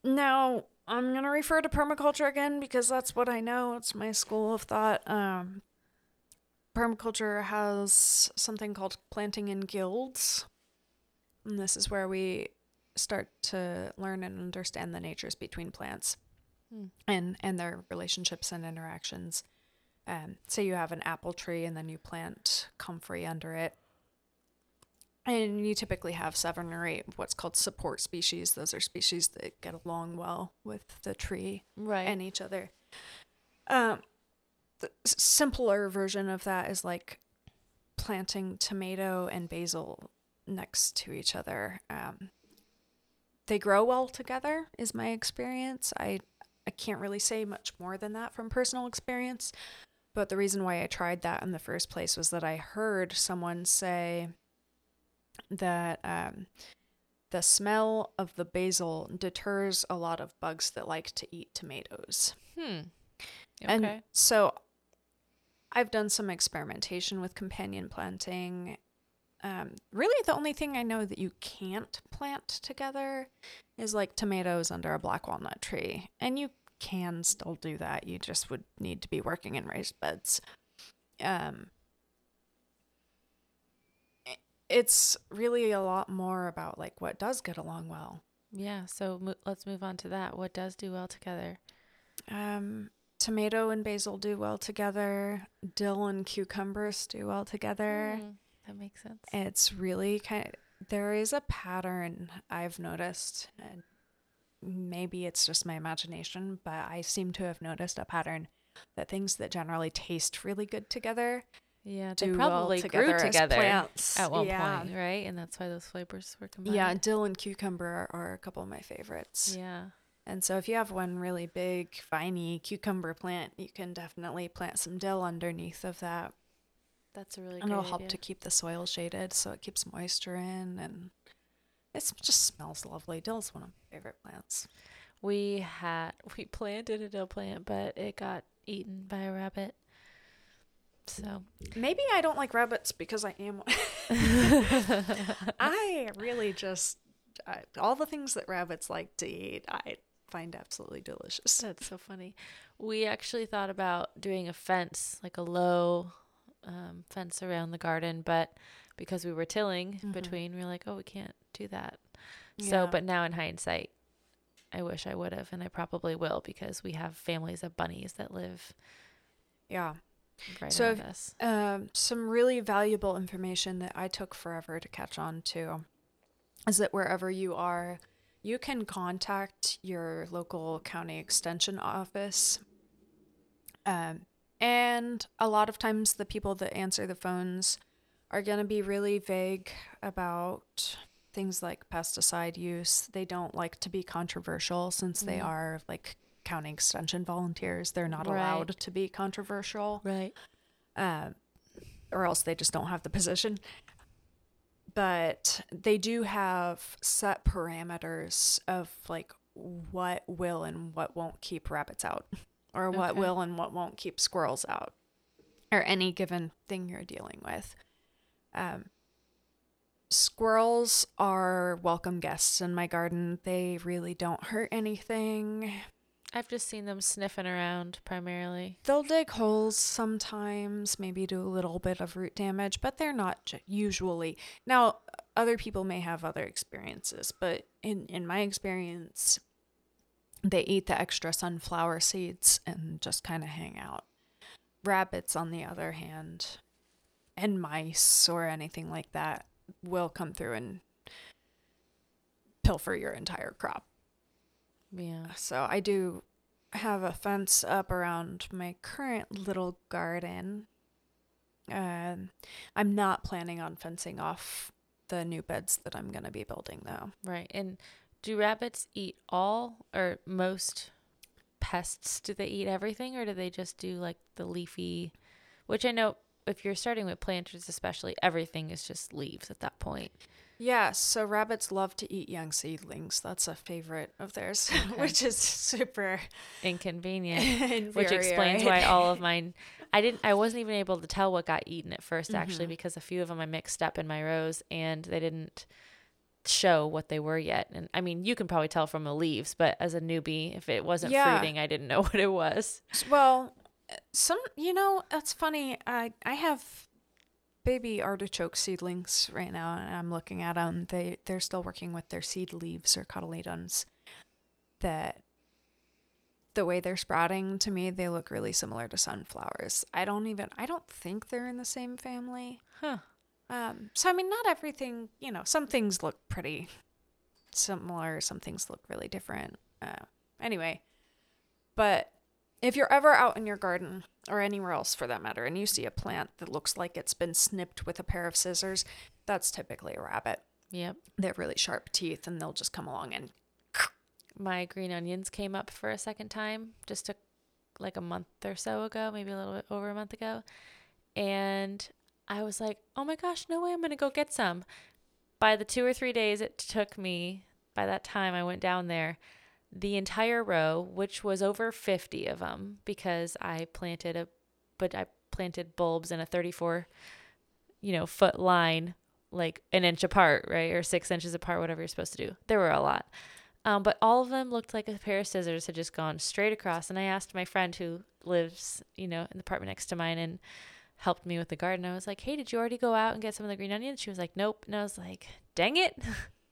Now, I'm going to refer to permaculture again because that's what I know. It's my school of thought. Um, permaculture has something called planting in guilds. And this is where we start to learn and understand the natures between plants Hmm. and, and their relationships and interactions. Um, say you have an apple tree and then you plant comfrey under it. And you typically have seven or eight what's called support species. Those are species that get along well with the tree Right. and each other. Um, the simpler version of that is like planting tomato and basil next to each other. Um, they grow well together, is my experience. I I can't really say much more than that from personal experience. But the reason why I tried that in the first place was that I heard someone say that um, the smell of the basil deters a lot of bugs that like to eat tomatoes. hmm. And so I've done some experimentation with companion planting. Um, really, the only thing I know that you can't plant together is like tomatoes under a black walnut tree. And you can still do that. You just would need to be working in raised beds. Um, it's really a lot more about like what does get along well. Yeah. So mo- let's move on to that. What does do well together? Um, tomato and basil do well together. Dill and cucumbers do well together. Mm, that makes sense. It's really kind of, there is a pattern I've noticed and maybe it's just my imagination, but I seem to have noticed a pattern that things that generally taste really good together yeah. They do well probably together grew together plants. at one yeah. point, right? And that's why those flavors were combined. Yeah, dill and cucumber are a couple of my favorites. Yeah. And so if you have one really big, viney cucumber plant, you can definitely plant some dill underneath of that. That's a really good idea. and it'll help idea. to keep the soil shaded so it keeps moisture in and it just smells lovely. Dill's one of my favorite plants. We had (laughs) we planted a dill plant, but it got eaten by a rabbit. So Maybe I don't like rabbits because I am. (laughs) I really just I, all the things that rabbits like to eat, I find absolutely delicious. that's so funny. We actually thought about doing a fence, like a low um, fence around the garden, but because we were tilling Mhm. between, we were like, oh, we can't do that. Yeah. So, but now in hindsight, I wish I would have, and I probably will because we have families of bunnies that live Yeah. right So around if- us. Um, some really valuable information that I took forever to catch on to is that wherever you are, you can contact your local county extension office. Um, and a lot of times, the people that answer the phones are going to be really vague about things like pesticide use. They don't like to be controversial since they Mm. are like county extension volunteers. They're not Right. allowed to be controversial Right. um, or else they just don't have the position. But they do have set parameters of like what will and what won't keep rabbits out, or what Okay. will and what won't keep squirrels out, or any given thing you're dealing with. Um, squirrels are welcome guests in my garden. They really don't hurt anything. I've just seen them sniffing around primarily. They'll dig holes sometimes, maybe do a little bit of root damage, but they're not j- usually. Now, other people may have other experiences, but in in my experience, they eat the extra sunflower seeds and just kind of hang out. Rabbits, on the other hand, and mice or anything like that will come through and pilfer your entire crop. Yeah. So I do have a fence up around my current little garden. Um, I'm not planning on fencing off the new beds that I'm going to be building though. Right. And do rabbits eat all or most pests? Do they eat everything or do they just do like the leafy, which I know if you're starting with planters, especially, everything is just leaves at that point. Yeah, so rabbits love to eat young seedlings. That's a favorite of theirs, (laughs) Okay. which is super Inconvenient. (laughs) Which explains why all of mine I didn't I wasn't even able to tell what got eaten at 1st actually Mhm. because a few of them I mixed up in my rows and they didn't show what they were yet. And I mean, you can probably tell from the leaves, but as a newbie, if it wasn't Yeah. fruiting, I didn't know (laughs) what it was. Well, some you know that's funny. I I have baby artichoke seedlings right now, and I'm looking at them. They they're still working with their seed leaves or cotyledons. That the way they're sprouting to me, they look really similar to sunflowers. I don't even I don't think they're in the same family. Huh. Um, so I mean, not everything. You know, some things look pretty similar. Some things look really different. Uh, anyway, but if you're ever out in your garden or anywhere else for that matter, and you see a plant that looks like it's been snipped with a pair of scissors, that's typically a rabbit. Yep. They have really sharp teeth, and they'll just come along and (clears throat) My green onions came up for a second time just took like a month or so ago, maybe a little bit over a month ago. And I was like, oh my gosh, no way I'm going to go get some. By the two or three days it took me, by that time I went down there, the entire row, which was over 50 of them because I planted a, but I planted bulbs in a 34, you know, foot line, like an inch apart, right? Or six inches apart, whatever you're supposed to do. There were a lot. Um, but all of them looked like a pair of scissors had just gone straight across. And I asked my friend who lives, you know, in the apartment next to mine and helped me with the garden. I was like, hey, did you already go out and get some of the green onions? She was like, nope. And I was like, dang it. (laughs)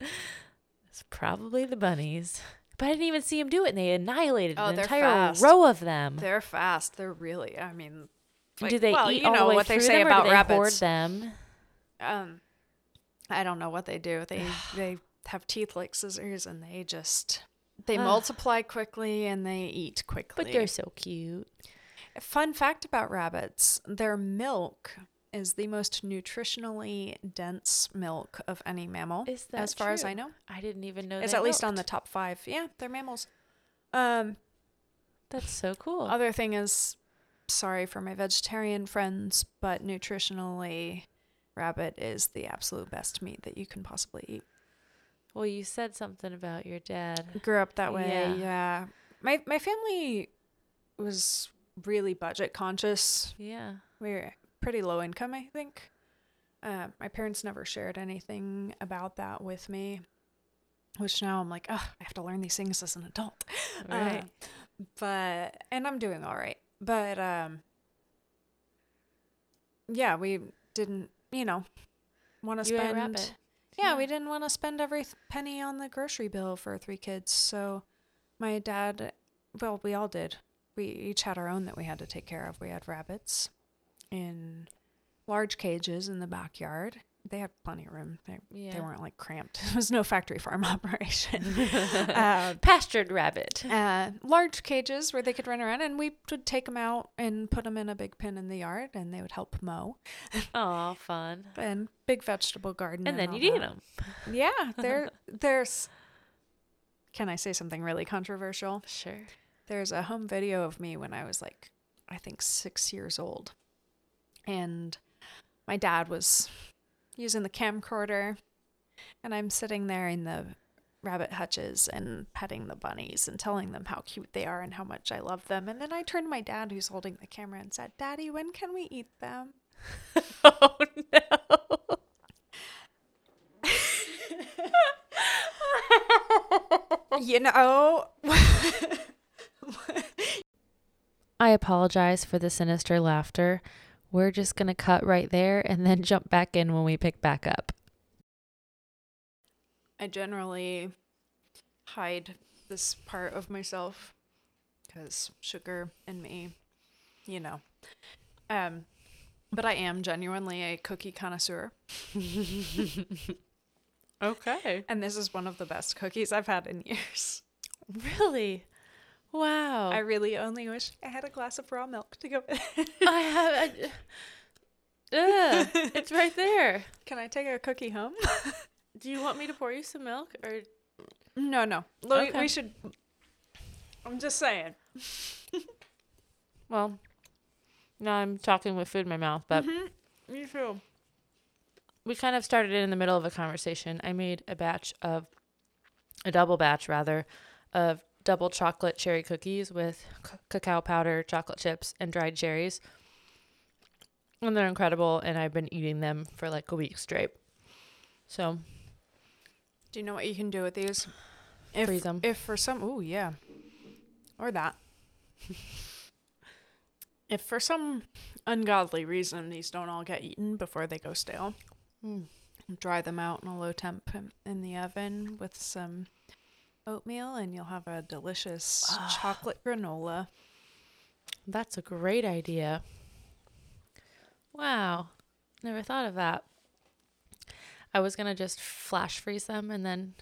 it's probably the bunnies. But I didn't even see them do it. And they annihilated Oh, an entire fast. row of them. they're fast. They're really. I mean, like- do they well, eat you all know the way what they say them, or about they hoard rabbits. them? Um, I don't know what they do. They they have teeth like scissors, and they just they multiply quickly and they eat quickly. But they're so cute. Fun fact about rabbits their milk is the most nutritionally dense milk of any mammal. Is that as far as I know? I didn't even know It's at least on the top five. Yeah, they're mammals. Um, That's so cool. other thing is, sorry for my vegetarian friends, but nutritionally, rabbit is the absolute best meat that you can possibly eat. well, you said something about your dad. Grew up that way. Yeah. Yeah. My my family was really budget conscious. Yeah. we were pretty low income, I think. Uh, my parents never shared anything about that with me, which now I'm like, oh, I have to learn these things as an adult. (laughs) Right. Uh, but and I'm doing all right. But um, yeah, we didn't, you know, want to spend. Yeah, Yeah. we didn't want to spend every penny on the grocery bill for three kids. So my dad, well, we all did. We each had our own that we had to take care of. We had rabbits in large cages in the backyard. They had plenty of room. They, Yeah. they weren't like cramped. (laughs) It was no factory farm (laughs) operation. uh, (laughs) Pastured rabbit. uh, large cages where they could run around, and we would take them out and put them in a big pen in the yard, and they would help mow. Aw, fun. And big vegetable garden. And then you'd eat them. Yeah, there there's Can I say something really controversial? Sure. There's a home video of me when I was like I think 6 years old. And my dad was using the camcorder and I'm sitting there in the rabbit hutches and petting the bunnies and telling them how cute they are and how much I love them. And then I turned to my dad who's holding the camera and said, "Daddy, when can we eat them?" (laughs) Oh no. (laughs) you know, (laughs) I apologize for the sinister laughter. We're just going to cut right there and then (laughs) jump back in when we pick back up. I generally hide this part of myself because sugar and me, you know. Um, but I am genuinely a cookie connoisseur, (laughs) Okay. and this is one of the best cookies I've had in years. Really? Wow. I really only wish I had a glass of raw milk to go with. it. (laughs) I have. I, Ugh, it's right there. (laughs) Can I take a cookie home? (laughs) Do you want me to pour you some milk or? No, no. Okay. We should. I'm just saying. Well, now I'm talking with food in my mouth, but Mm-hmm. Me too. we kind of started it in the middle of a conversation. I made a batch of, a double batch rather, of double chocolate cherry cookies with c- cacao powder, chocolate chips, and dried cherries. And they're incredible, and I've been eating them for like a week straight. So, Do you know what you can do with these? (sighs) If, Freeze 'em. If for some, oh yeah, or that. (laughs) if for some ungodly reason these don't all get eaten before they go stale, Mm. dry them out in a low temp in the oven with some oatmeal, and you'll have a delicious Ah. chocolate granola. That's a great idea. Wow. Never thought of that. I was going to just flash freeze them and then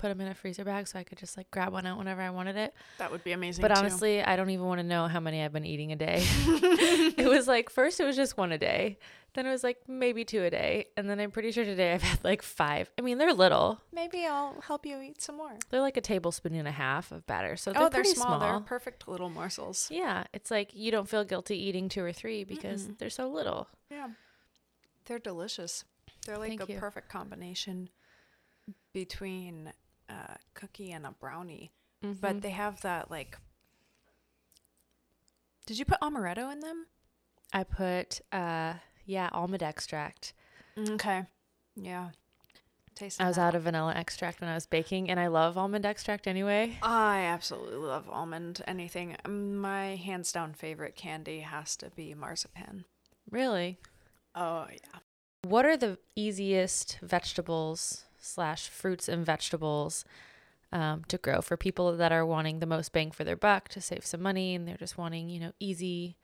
put them in a freezer bag so I could just like grab one out whenever I wanted it. That would be amazing. But too. honestly, I don't even want to know how many I've been eating a day. (laughs) it was like first it was just one a day. Then it was like maybe two a day. And then I'm pretty sure today I've had like five. I mean, they're little. maybe I'll help you eat some more. They're like a tablespoon and a half of batter. So they're oh, they're small. small. They're perfect little morsels. Yeah, it's like you don't feel guilty eating two or three because Mm-mm. they're so little. Yeah. They're delicious. They're like Thank a you. perfect combination between a cookie and a brownie. Mm-hmm. But they have that like Did you put amaretto in them? I put uh yeah, almond extract. Okay. Yeah. Taste I was out of vanilla extract when I was baking and I love almond extract anyway. I absolutely love almond anything. My hands down favorite candy has to be marzipan. Really? Oh yeah. What are the easiest vegetables slash fruits and vegetables um, to grow for people that are wanting the most bang for their buck to save some money and they're just wanting, you know, easy,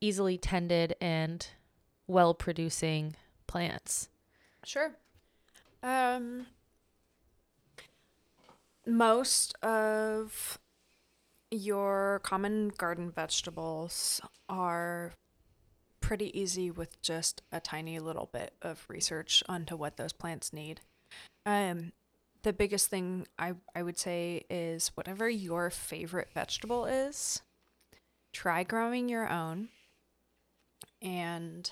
easily tended and well producing plants? Sure. Um, most of your common garden vegetables are pretty easy with just a tiny little bit of research onto what those plants need. Um, the biggest thing I, I would say is whatever your favorite vegetable is, try growing your own and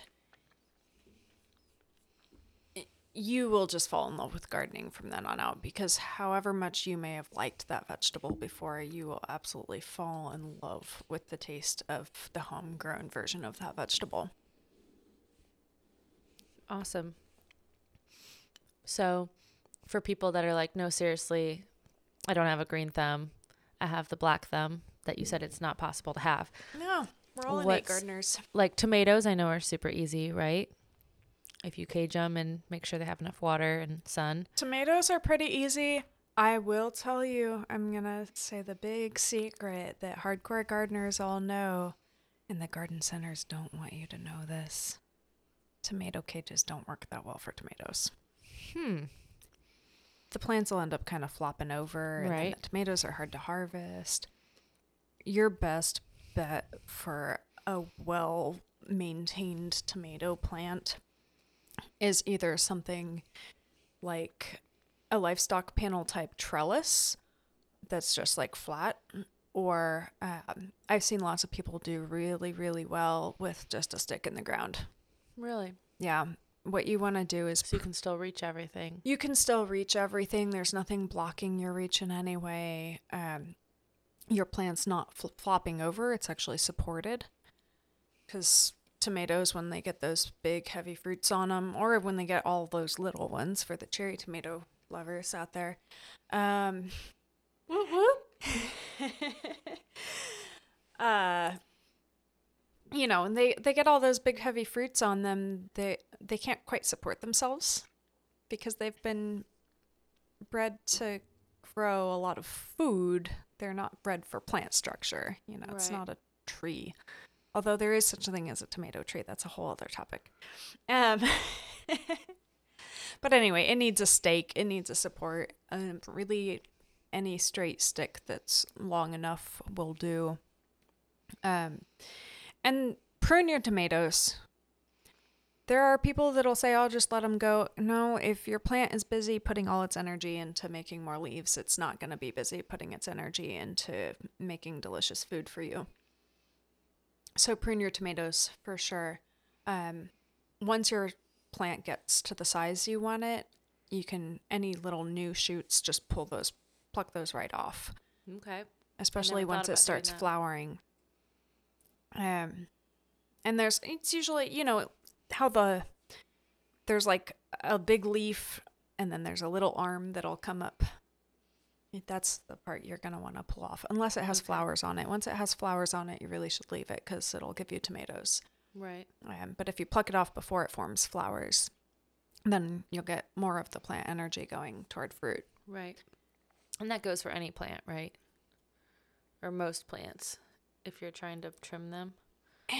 you will just fall in love with gardening from then on out because however much you may have liked that vegetable before, you will absolutely fall in love with the taste of the homegrown version of that vegetable. Awesome. So, for people that are like, no, seriously, I don't have a green thumb, I have the black thumb that you said it's not possible to have. No, we're all innate gardeners. Like tomatoes, I know are super easy, right? If you cage them and make sure they have enough water and sun. Tomatoes are pretty easy. I will tell you, I'm going to say the big secret that hardcore gardeners all know, and the garden centers don't want you to know this. Tomato cages don't work that well for tomatoes. Hmm. The plants will end up kind of flopping over and Right. the tomatoes are hard to harvest your best bet for a well maintained tomato plant is either something like a livestock panel type trellis that's just like flat or um, i've seen lots of people do really really well with just a stick in the ground Really? yeah what you want to do is So you can still reach everything. you can still reach everything. There's nothing blocking your reach in any way. Um, your plant's not fl- flopping over, it's actually supported. Because tomatoes, when they get those big, heavy fruits on them, or when they get all those little ones for the cherry tomato lovers out there, um, (laughs) uh, you know, and they they get all those big heavy fruits on them. They they can't quite support themselves because they've been bred to grow a lot of food. They're not bred for plant structure. You know, it's not a tree. Although there is such a thing as a tomato tree, that's a whole other topic. Um, (laughs) but anyway, it needs a stake. It needs a support. Um, really, any straight stick that's long enough will do. Um, and prune your tomatoes. There are people that'll say, I'll just let them go. No, if your plant is busy putting all its energy into making more leaves, it's not going to be busy putting its energy into making delicious food for you. So prune your tomatoes for sure. Um, once your plant gets to the size you want it, you can, any little new shoots, just pull those, pluck those right off Okay. especially once it starts flowering. Um, and there's it's usually you know how the there's like a big leaf and then there's a little arm that'll come up. That's the part you're going to want to pull off, unless it has Okay. flowers on it. Once it has flowers on it, you really should leave it because it'll give you tomatoes. Right. Um, but if you pluck it off before it forms flowers, then you'll get more of the plant energy going toward fruit. Right. And that goes for any plant, right? Or most plants, if you're trying to trim them. (sighs)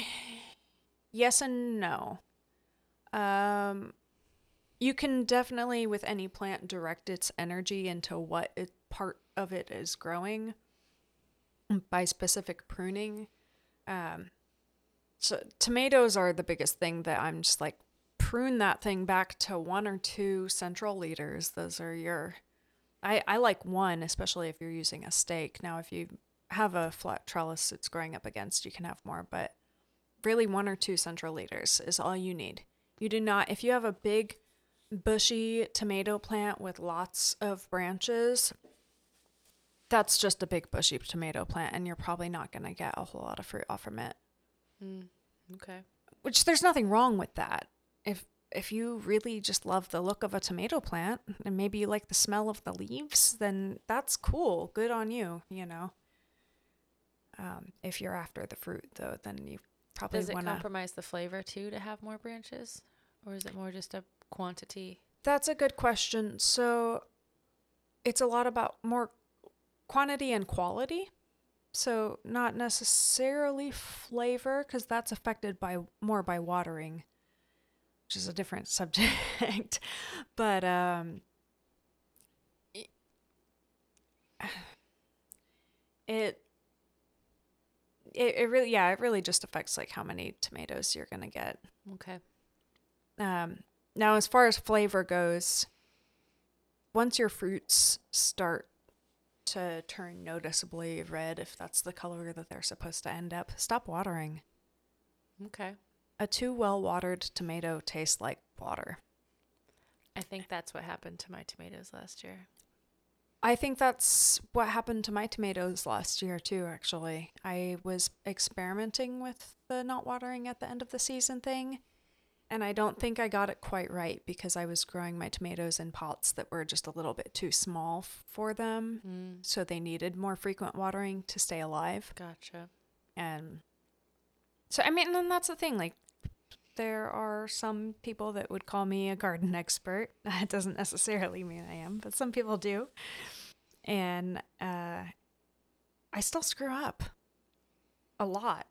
Yes and no. Um, you can definitely, with any plant, direct its energy into what it, part of it is growing by specific pruning. Um, so tomatoes are the biggest thing that I'm just like prune that thing back to one or two central leaders. Those are your. I I like one, especially if you're using a stake. Now, if you have a flat trellis it's growing up against, you can have more, but really one or two central leaders is all you need. You do not, if you have a big bushy tomato plant with lots of branches, that's just a big bushy tomato plant, and you're probably not going to get a whole lot of fruit off from it. Mm. Okay. Which there's nothing wrong with that. If if you really just love the look of a tomato plant and maybe you like the smell of the leaves, then that's cool. Good on you, you know. Um, if you're after the fruit though, then you probably Does it want to compromise the flavor too to have more branches? Or is it more just a quantity? That's a good question. So it's a lot about more quantity and quality. So not necessarily flavor because that's affected by more by watering, which is a different (laughs) subject. but um it, (sighs) it it really yeah, it really just affects like how many tomatoes you're going to get. Okay. Um, now, as far as flavor goes, once your fruits start to turn noticeably red, if that's the color that they're supposed to end up, stop watering. Okay. A too well watered tomato tastes like water. I think that's what happened to my tomatoes last year. I think that's what happened to my tomatoes last year, too, actually. I was experimenting with the not watering at the end of the season thing, and I don't think I got it quite right because I was growing my tomatoes in pots that were just a little bit too small for them. Mm. So they needed more frequent watering to stay alive. Gotcha. And so, I mean, and that's the thing. Like, there are some people that would call me a garden expert. (laughs) It doesn't necessarily mean I am, but some people do. And uh, I still screw up a lot.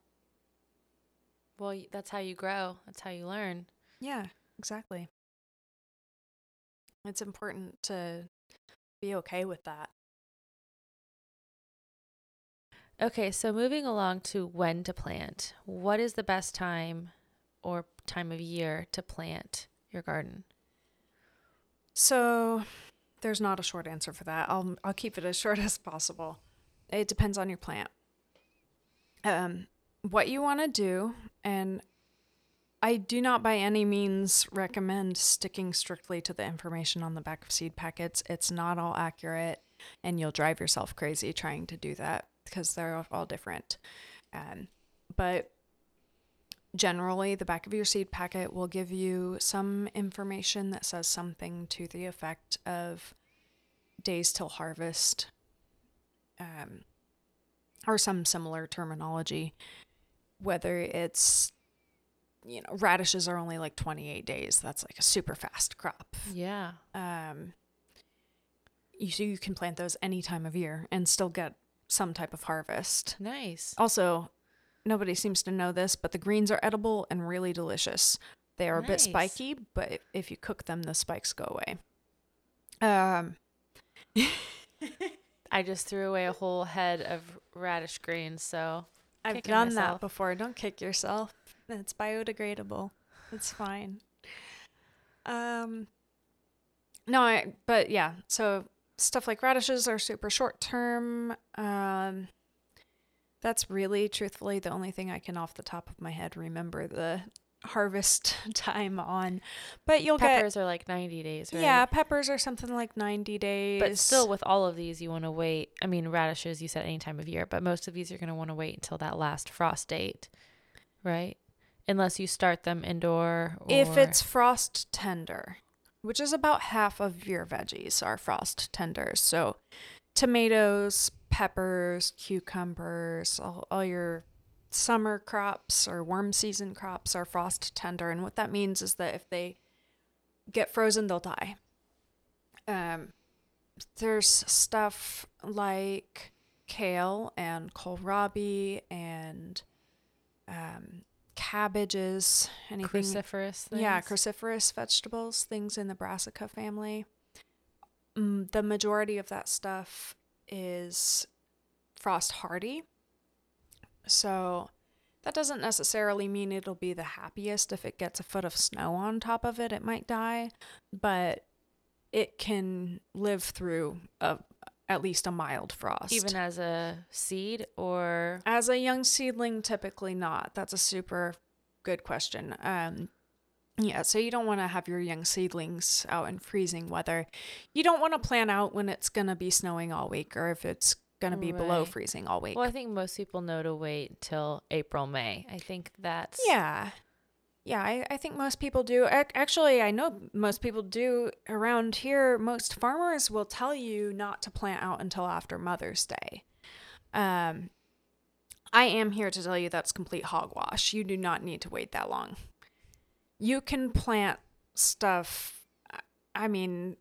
Well, that's how you grow. That's how you learn. Yeah, exactly. It's important to be okay with that. Okay, so moving along to when to plant. What is the best time or time of year to plant your garden? So there's not a short answer for that. I'll I'll keep it as (laughs) short as possible. It depends on your plant. Um what you want to do and I do not by any means recommend sticking strictly to the information on the back of seed packets. It's not all accurate and you'll drive yourself crazy trying to do that because they're all different. Um, but generally, the back of your seed packet will give you some information that says something to the effect of days till harvest um, or some similar terminology, whether it's you know radishes are only like 28 days that's like a super fast crop Yeah. um, you, so you can plant those any time of year and still get some type of harvest. Nice. Also, nobody seems to know this, but the greens are edible and really delicious. They are a bit spiky, but if you cook them, the spikes go away. Um, (laughs) I just threw away a whole head of radish greens, so I've done myself. that before. Don't kick yourself. It's biodegradable. It's fine. Um No, I but yeah, so stuff like radishes are super short term. Um that's really truthfully the only thing I can off the top of my head remember the harvest (laughs) time on. But you'll peppers are like 90 days, right? Yeah, peppers are something like 90 days. But still, with all of these, you want to wait. I mean, radishes, you said any time of year, but most of these you're going to want to wait until that last frost date, right? Unless you start them indoor. Or... if it's frost tender which is about half of your veggies are frost tenders. So tomatoes, peppers, cucumbers, all, all your summer crops or warm season crops are frost tender. And what that means is that if they get frozen, they'll die. Um, there's stuff like kale and kohlrabi and um, cabbages, anything. Cruciferous. Things. Yeah, cruciferous vegetables, things in the brassica family. Mm, the majority of that stuff is frost hardy. So that doesn't necessarily mean it'll be the happiest if it gets a foot of snow on top of it, it might die, but it can live through a, at least a mild frost. Even as a seed or As a young seedling, typically not. That's a super good question. Um, yeah, so you don't want to have your young seedlings out in freezing weather. You don't want to plan out when it's going to be snowing all week or if it's going to be below freezing all week. well, I think most people know to wait till April, May. I think that's Yeah. Yeah, I, I think most people do. Actually, I know most people do around here. Most farmers will tell you not to plant out until after Mother's Day. Um, I am here to tell you that's complete hogwash. You do not need to wait that long. You can plant stuff. I mean,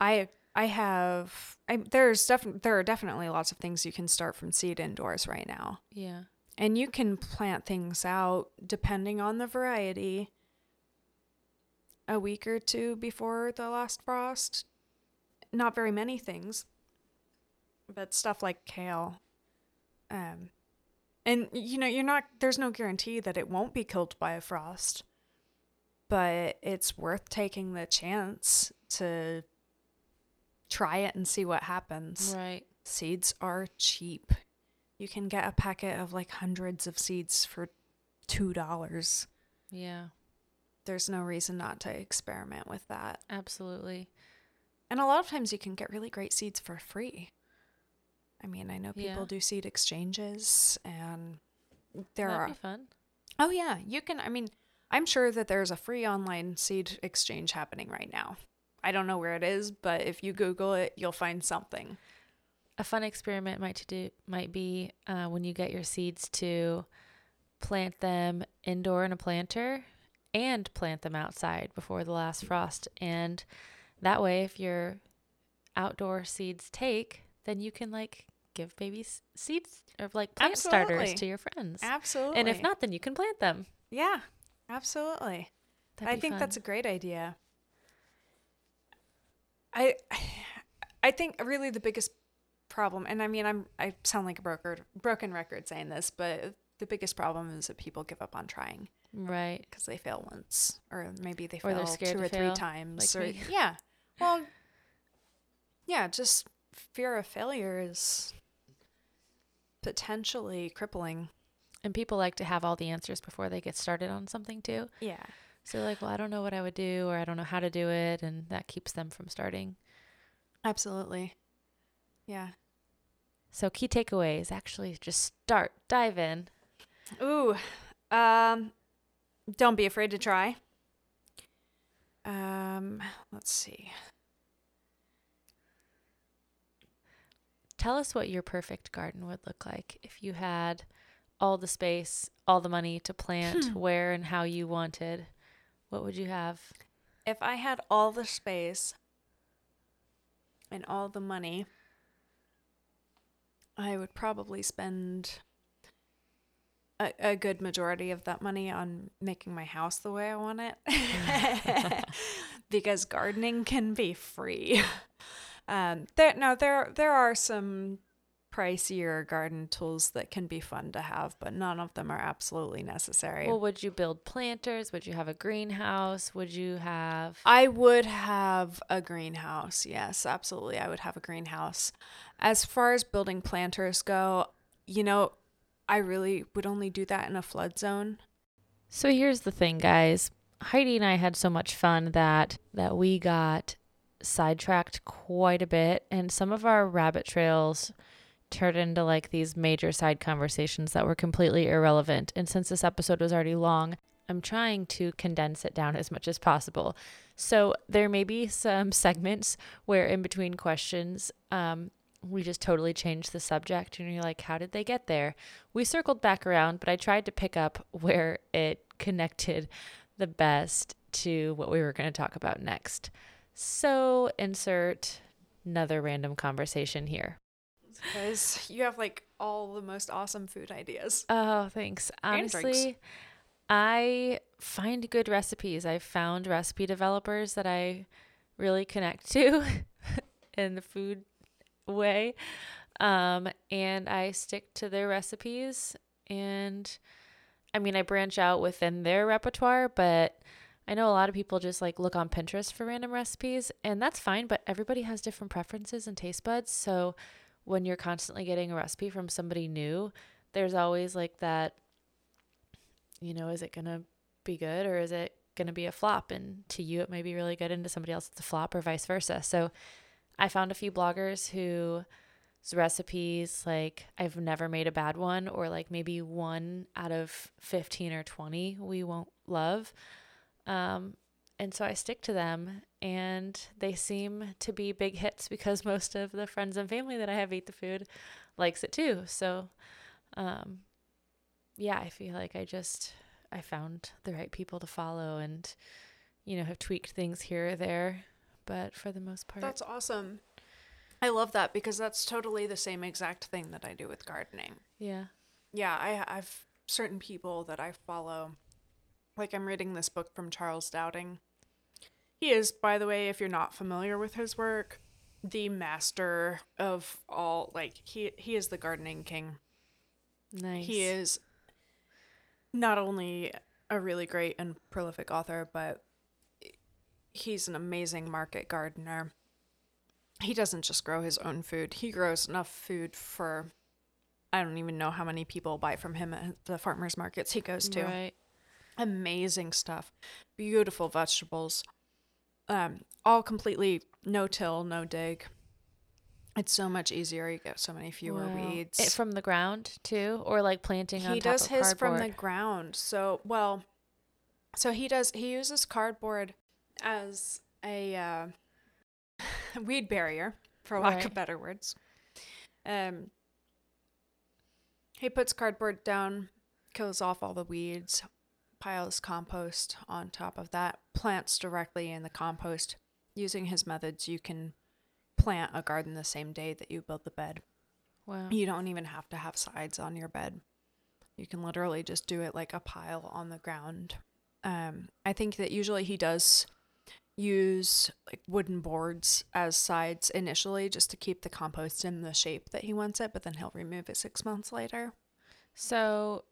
I I have I there's definitely there are definitely lots of things you can start from seed indoors right now. yeah. And you can plant things out depending on the variety a week or two before the last frost. Not very many things, but stuff like kale. Um, and you know, you're not, there's no guarantee that it won't be killed by a frost, but it's worth taking the chance to try it and see what happens Right. seeds are cheap. You can get a packet of like hundreds of seeds for two dollars. Yeah. There's no reason not to experiment with that. Absolutely. And a lot of times you can get really great seeds for free. I mean, I know people Yeah. do seed exchanges and there That'd are be fun. Oh yeah, you can I mean, I'm sure that there's a free online seed exchange happening right now. I don't know where it is, but if you Google it, you'll find something. A fun experiment might to do might be uh, when you get your seeds to plant them indoor in a planter and plant them outside before the last frost. And that way, if your outdoor seeds take, then you can like give babies seeds or like plant starters to your friends. Absolutely. And if not, then you can plant them. Yeah, absolutely. I think fun. that's a great idea. I (sighs) I think really the biggest problem and I mean I'm I sound like a broker broken record saying this, but the biggest problem is that people give up on trying right. because they fail once or maybe they Or fail two or three times like or me. yeah. Well, yeah, just fear of failure is potentially crippling. And people like to have all the answers before they get started on something too. Yeah. So like, well, I don't know what I would do or I don't know how to do it. And that keeps them from starting. Absolutely. Yeah. So key takeaways actually just start, dive in. Ooh, um, don't be afraid to try. Um, let's see. Tell us what your perfect garden would look like if you had all the space, all the money to plant Hmm. where and how you wanted. What would you have? If I had all the space and all the money, I would probably spend a, a good majority of that money on making my house the way I want it. (laughs) (laughs) because gardening can be free. (laughs) Um, there no there there are some pricier garden tools that can be fun to have, but none of them are absolutely necessary. Well, would you build planters? Would you have a greenhouse? Would you have I would have a greenhouse. Yes, absolutely. I would have a greenhouse. As far as building planters go, you know, I really would only do that in a flood zone. So here's the thing, guys. Heidi and I had so much fun that that we got sidetracked quite a bit and some of our rabbit trails turned into like these major side conversations that were completely irrelevant. And since this episode was already long, I'm trying to condense it down as much as possible. So there may be some (laughs) segments where in between questions, um, we just totally changed the subject and you're like, how did they get there? We circled back around, but I tried to pick up where it connected the best to what we were going to talk about next. So insert another random conversation here. Because you have like all the most awesome food ideas. Oh, thanks. Honestly, I find good recipes. I've found recipe developers that I really connect to (laughs) in the food way. Um, and I stick to their recipes. And I mean, I branch out within their repertoire, but I know a lot of people just like look on Pinterest for random recipes, and that's fine, but everybody has different preferences and taste buds. So when you're constantly getting a recipe from somebody new, there's always like that, you know, is it going to be good or is it going to be a flop? And to you, it may be really good, and to somebody else, it's a flop, or vice versa. So I found a few bloggers whose recipes, like, I've never made a bad one, or like maybe one out of 15 or 20 we won't love. Um, and so I stick to them, and they seem to be big hits because (laughs) most of the friends and family that I have eat the food likes it too. So, um, yeah, I feel like I just I found the right people to follow, and you know have tweaked things here or there, but for the most part, That's awesome. I love that because that's totally the same exact thing that I do with gardening. yeah, Yeah, I I've certain people that I follow. Like I'm reading this book from Charles Dowding. He is, by the way, if you're not familiar with his work, the master of all like he he is the gardening king. nice. He is not only a really great and prolific author, but he's an amazing market gardener. He doesn't just grow his own food, he grows enough food for I don't even know how many people buy from him at the farmers markets he goes to. right. Amazing stuff. Beautiful vegetables. Um, all completely no till, no dig. It's so much easier. You get so many fewer Wow. weeds It from the ground too, or like planting he does his from the ground so well so he does he uses cardboard as a uh, (laughs) weed barrier for lack of better words um he puts cardboard down kills off all the weeds piles compost on top of that plants directly in the compost using his methods you can plant a garden the same day that you build the bed Wow. you don't even have to have sides on your bed. You can literally just do it like a pile on the ground. Um, I think that usually he does use like wooden boards as sides initially just to keep the compost in the shape that he wants it, but then he'll remove it six months later. So,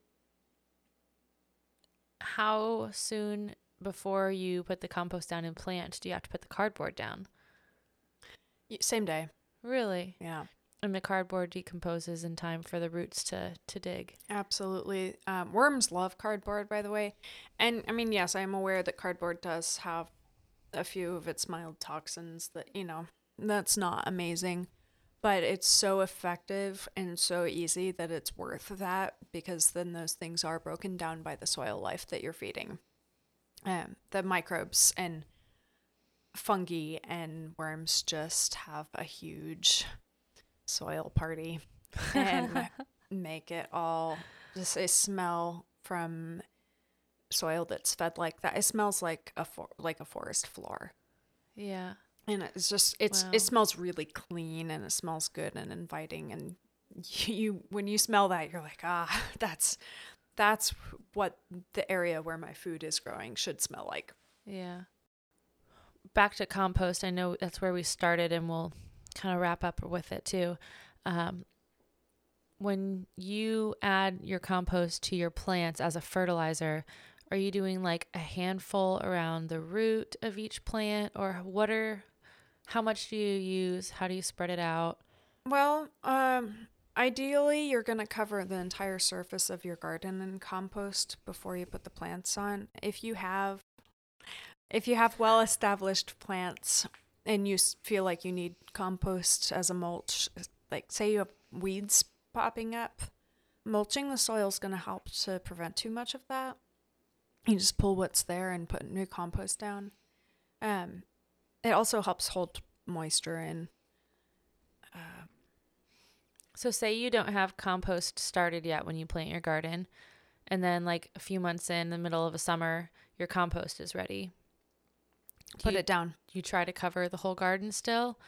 how soon before you put the compost down and plant do you have to put the cardboard down? Same day. Really? Yeah, And the cardboard decomposes in time for the roots to to dig. absolutely. Um, worms love cardboard, by the way. And I mean, yes, I'm aware that cardboard does have a few of its mild toxins that, you know, that's not amazing. But it's so effective and so easy that it's worth that because then those things are broken down by the soil life that you're feeding. Um, the microbes and fungi and worms just have a huge soil party and (laughs) make it all just a smell from soil that's fed like that. It smells like a for- like a forest floor. Yeah. And it's just it's Wow. it smells really clean and it smells good and inviting and (laughs) you when you smell that you're like, "Ah, (laughs) that's that's what the area where my food is growing should smell like." Yeah. Back to compost. I know that's where we started, and we'll kind of wrap up with it too. Um, when you add your compost to your plants as a fertilizer, are you doing like a handful around the root of each plant, or what are, how much do you use? How do you spread it out? Well, um, ideally, you're going to cover the entire surface of your garden in compost before you put the plants on. If you have, if you have well-established plants and you feel like you need compost as a mulch, like say you have weeds popping up, mulching the soil is going to help to prevent too much of that. you just pull what's there and put new compost down. Um, it also helps hold moisture in. Uh, So say you don't have compost started yet when you plant your garden, and then like a few months in the middle of a summer, your compost is ready. Do put you, it down. you try to cover the whole garden still?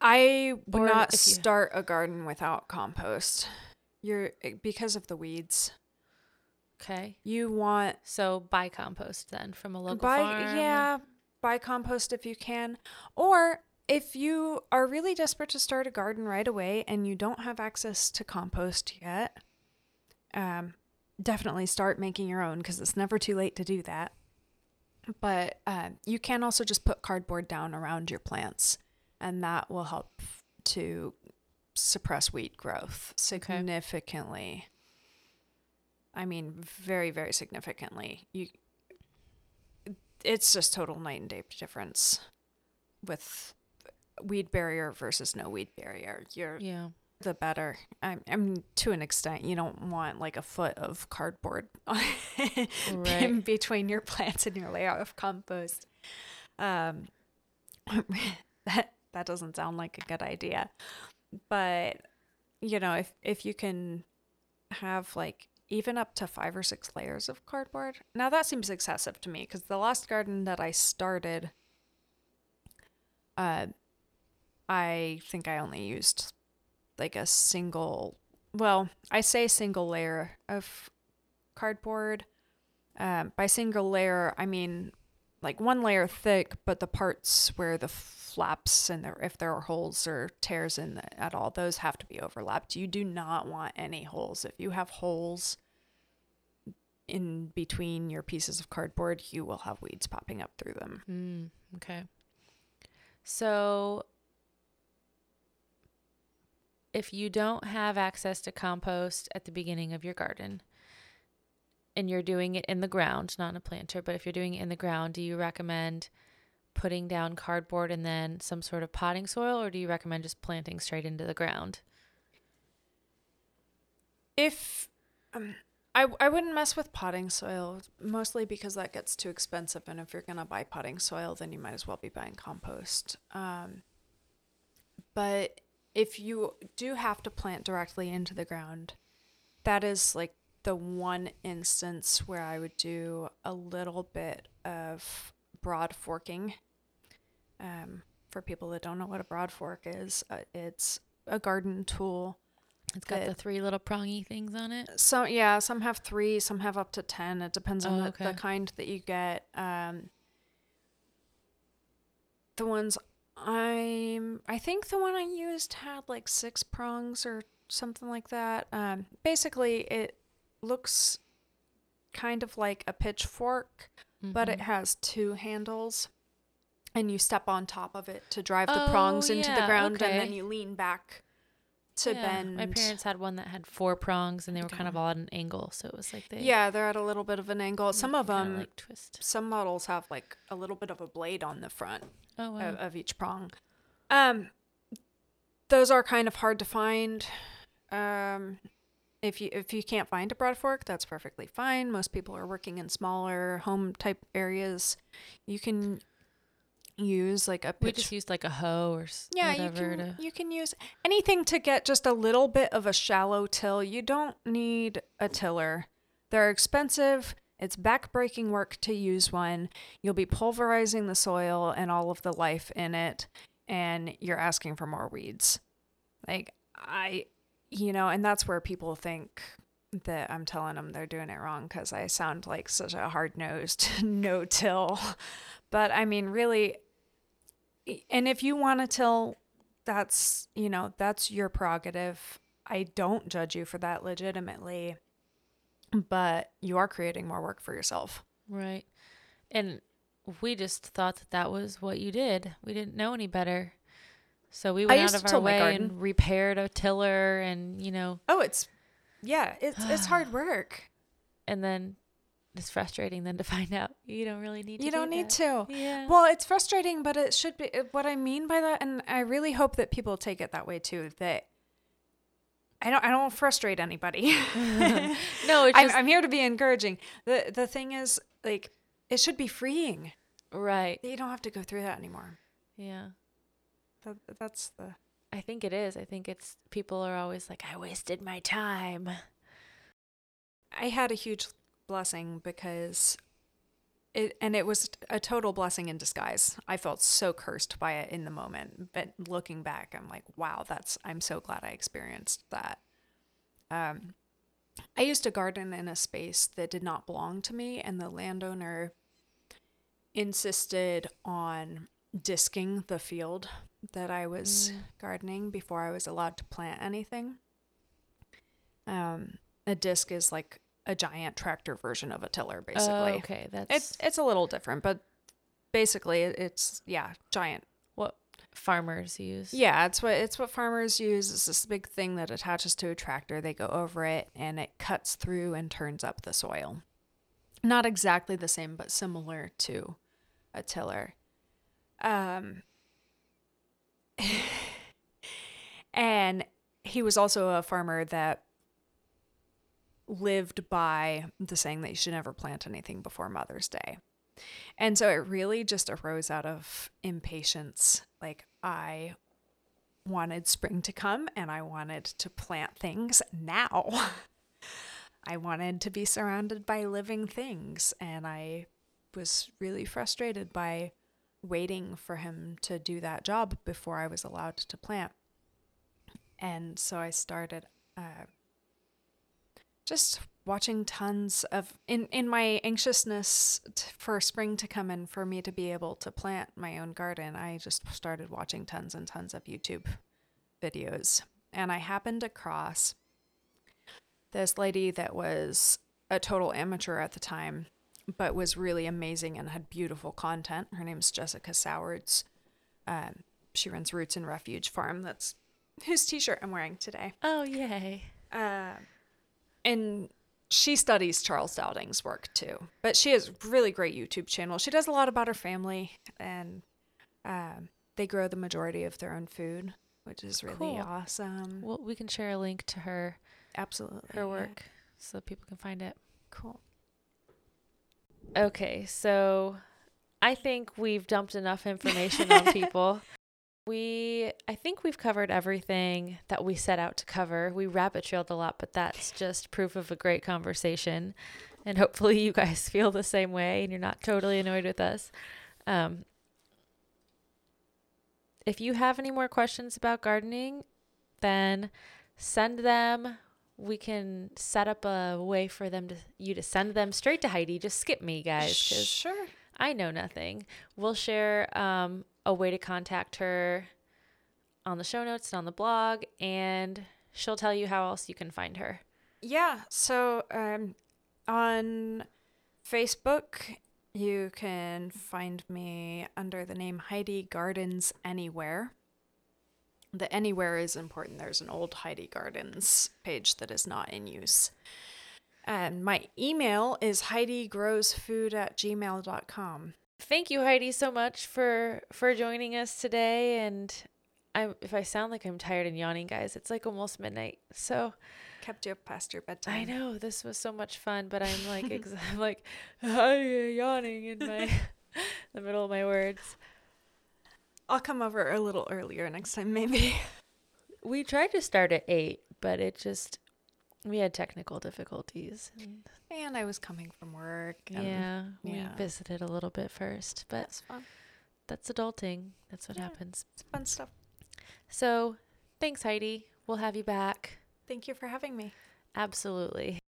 I- would Or not you- start a garden without compost. You're eh, because of the weeds. Okay. You want So buy compost then from a local buy farm. yeah, buy compost if you can. Or if you are really desperate to start a garden right away and you don't have access to compost yet, um, definitely start making your own because it's never too late to do that. But uh, you can also just put cardboard down around your plants, and that will help to suppress weed growth significantly. I mean, very, very significantly. You, it's just total night and day difference with weed barrier versus no weed barrier. You're Yeah. the better. I, I mean, to an extent, you don't want like a foot of cardboard (laughs) in between your plants and your layer of compost. Um, (laughs) that that doesn't sound like a good idea, but you know, if if you can have like even up to five or six layers of cardboard. Now that seems excessive to me because the last garden that I started, uh, I think I only used like a single. Well, I say single layer of cardboard. Um, by single layer, I mean like one layer thick, but the parts where the flaps and there, if there are holes or tears in the, at all, those have to be overlapped. You do not want any holes. If you have holes in between your pieces of cardboard, you will have weeds popping up through them. Mm, okay. So if you don't have access to compost at the beginning of your garden and you're doing it in the ground, not in a planter, but if you're doing it in the ground, do you recommend putting down cardboard and then some sort of potting soil or do you recommend just planting straight into the ground? If um, I I wouldn't mess with potting soil mostly because that gets too expensive, and if you're gonna buy potting soil, then you might as well be buying compost. Um, but if you do have to plant directly into the ground, that is like the one instance where I would do a little bit of broad forking. Um, for people that don't know what a broad fork is, uh, it's a garden tool It's got the three little prongy things on it. So yeah, some have three, some have up to ten. It depends on Oh, the, the kind that you get. Um, the ones I'm, I think the one I used had like six prongs or something like that. Um, basically, it looks kind of like a pitchfork, but it Mhm. has two handles, and you step on top of it to drive the Oh, prongs into the yeah, ground, and then you lean back to Yeah, bend. My parents had one that had four prongs and they were kind of all at an angle, so it was like they Yeah, they're at a little bit of an angle. Some of them, like twist. some models have like a little bit of a blade on the front Oh wow. of, of each prong. Um, those are kind of hard to find. Um, if you if you can't find a broad fork, that's perfectly fine. Most people are working in smaller home type areas. You can use like a we pitch. just used like a hoe or yeah, you can to you can use anything to get just a little bit of a shallow till. You don't need a tiller. They're expensive. It's backbreaking work to use one. You'll be pulverizing the soil and all of the life in it, and you're asking for more weeds. Like I, you know, and that's where people think that I'm telling them they're doing it wrong because I sound like such a hard nosed (laughs) no till. But I mean, really, and if you want to till, that's, you know, that's your prerogative. I don't judge you for that legitimately, but you are creating more work for yourself. right. And we just thought that that was what you did. We didn't know any better. So we went used out of our way and repaired a tiller and, you know, Oh, it's, yeah, it's, it's hard (sighs) work. and then it's frustrating then to (laughs) find out you don't really need to You do don't need that. to. Yeah. Well, it's frustrating, but it should be what I mean by that, and I really hope that people take it that way too. That I don't I don't frustrate anybody. (laughs) (laughs) no, it's I'm, I'm here to be encouraging. The the thing is like it should be freeing. right. You don't have to go through that anymore. Yeah. That, that's the I think it is. I think it's people are always like, I wasted my time. I had a huge blessing because it and it was a total blessing in disguise. I felt so cursed by it in the moment, but looking back, I'm like, wow, that's I'm so glad I experienced that. Um I used to garden in a space that did not belong to me and the landowner insisted on disking the field that I was Mm. gardening before I was allowed to plant anything. Um, a disc is like a giant tractor version of a tiller, basically. Oh, okay, that's It's it's a little different, but basically it's yeah, giant. what farmers use. Yeah, it's what it's what farmers use. It's this big thing that attaches to a tractor. They go over it and it cuts through and turns up the soil. Not exactly the same, but similar to a tiller. Um (laughs) and he was also a farmer that lived by the saying that you should never plant anything before Mother's Day. And so it really just arose out of impatience. Like, I wanted spring to come and I wanted to plant things now. (laughs) I wanted to be surrounded by living things. And I was really frustrated by waiting for him to do that job before I was allowed to plant. And so I started uh, just watching tons of in in my anxiousness t- for spring to come and for me to be able to plant my own garden i just started watching tons and tons of youtube videos and i happened across this lady that was a total amateur at the time but was really amazing and had beautiful content her name's jessica sowards um, she runs roots and refuge farm that's (laughs) whose t-shirt i'm wearing today Oh, yay. uh, and she studies Charles Dowding's work too. But she has a really great YouTube channel. She does a lot about her family, and um, they grow the majority of their own food, which is really Cool. awesome. Well, we can share a link to her Absolutely, her yeah. work so people can find it. Cool. Okay, so I think we've dumped enough information on (laughs) people. We, I think we've covered everything that we set out to cover. We rabbit trailed a lot, but that's just proof of a great conversation. And hopefully, you guys (laughs) feel the same way and you're not totally annoyed with us. Um, if you have any more questions about gardening, then send them. We can set up a way for them to you to send them straight to Heidi. Just skip me, guys, Sure. I know nothing. We'll share um, a way to contact her on the show notes and on the blog, and she'll tell you how else you can find her. Yeah. So um, on Facebook, you can find me under the name Heidi Gardens Anywhere. The anywhere is important. There's an old Heidi Gardens page that is not in use. And my email is heidigrowsfood at gmail.com. Thank you, Heidi, so much for for joining us today. And I'm if I sound like I'm tired and yawning, guys, it's like almost midnight. So Kept you up past your bedtime. I know this was so much fun, but I'm like (laughs) ex- I'm like (laughs) yawning in my (laughs) the middle of my words. I'll come over a little earlier next time, maybe. (laughs) We tried to start at eight, but it just we had technical difficulties. And And I was coming from work. And yeah, we visited a little bit first, but That's fun. that's adulting. That's what Yeah. happens. It's fun stuff. So, thanks, Heidi. We'll have you back. Thank you for having me. Absolutely.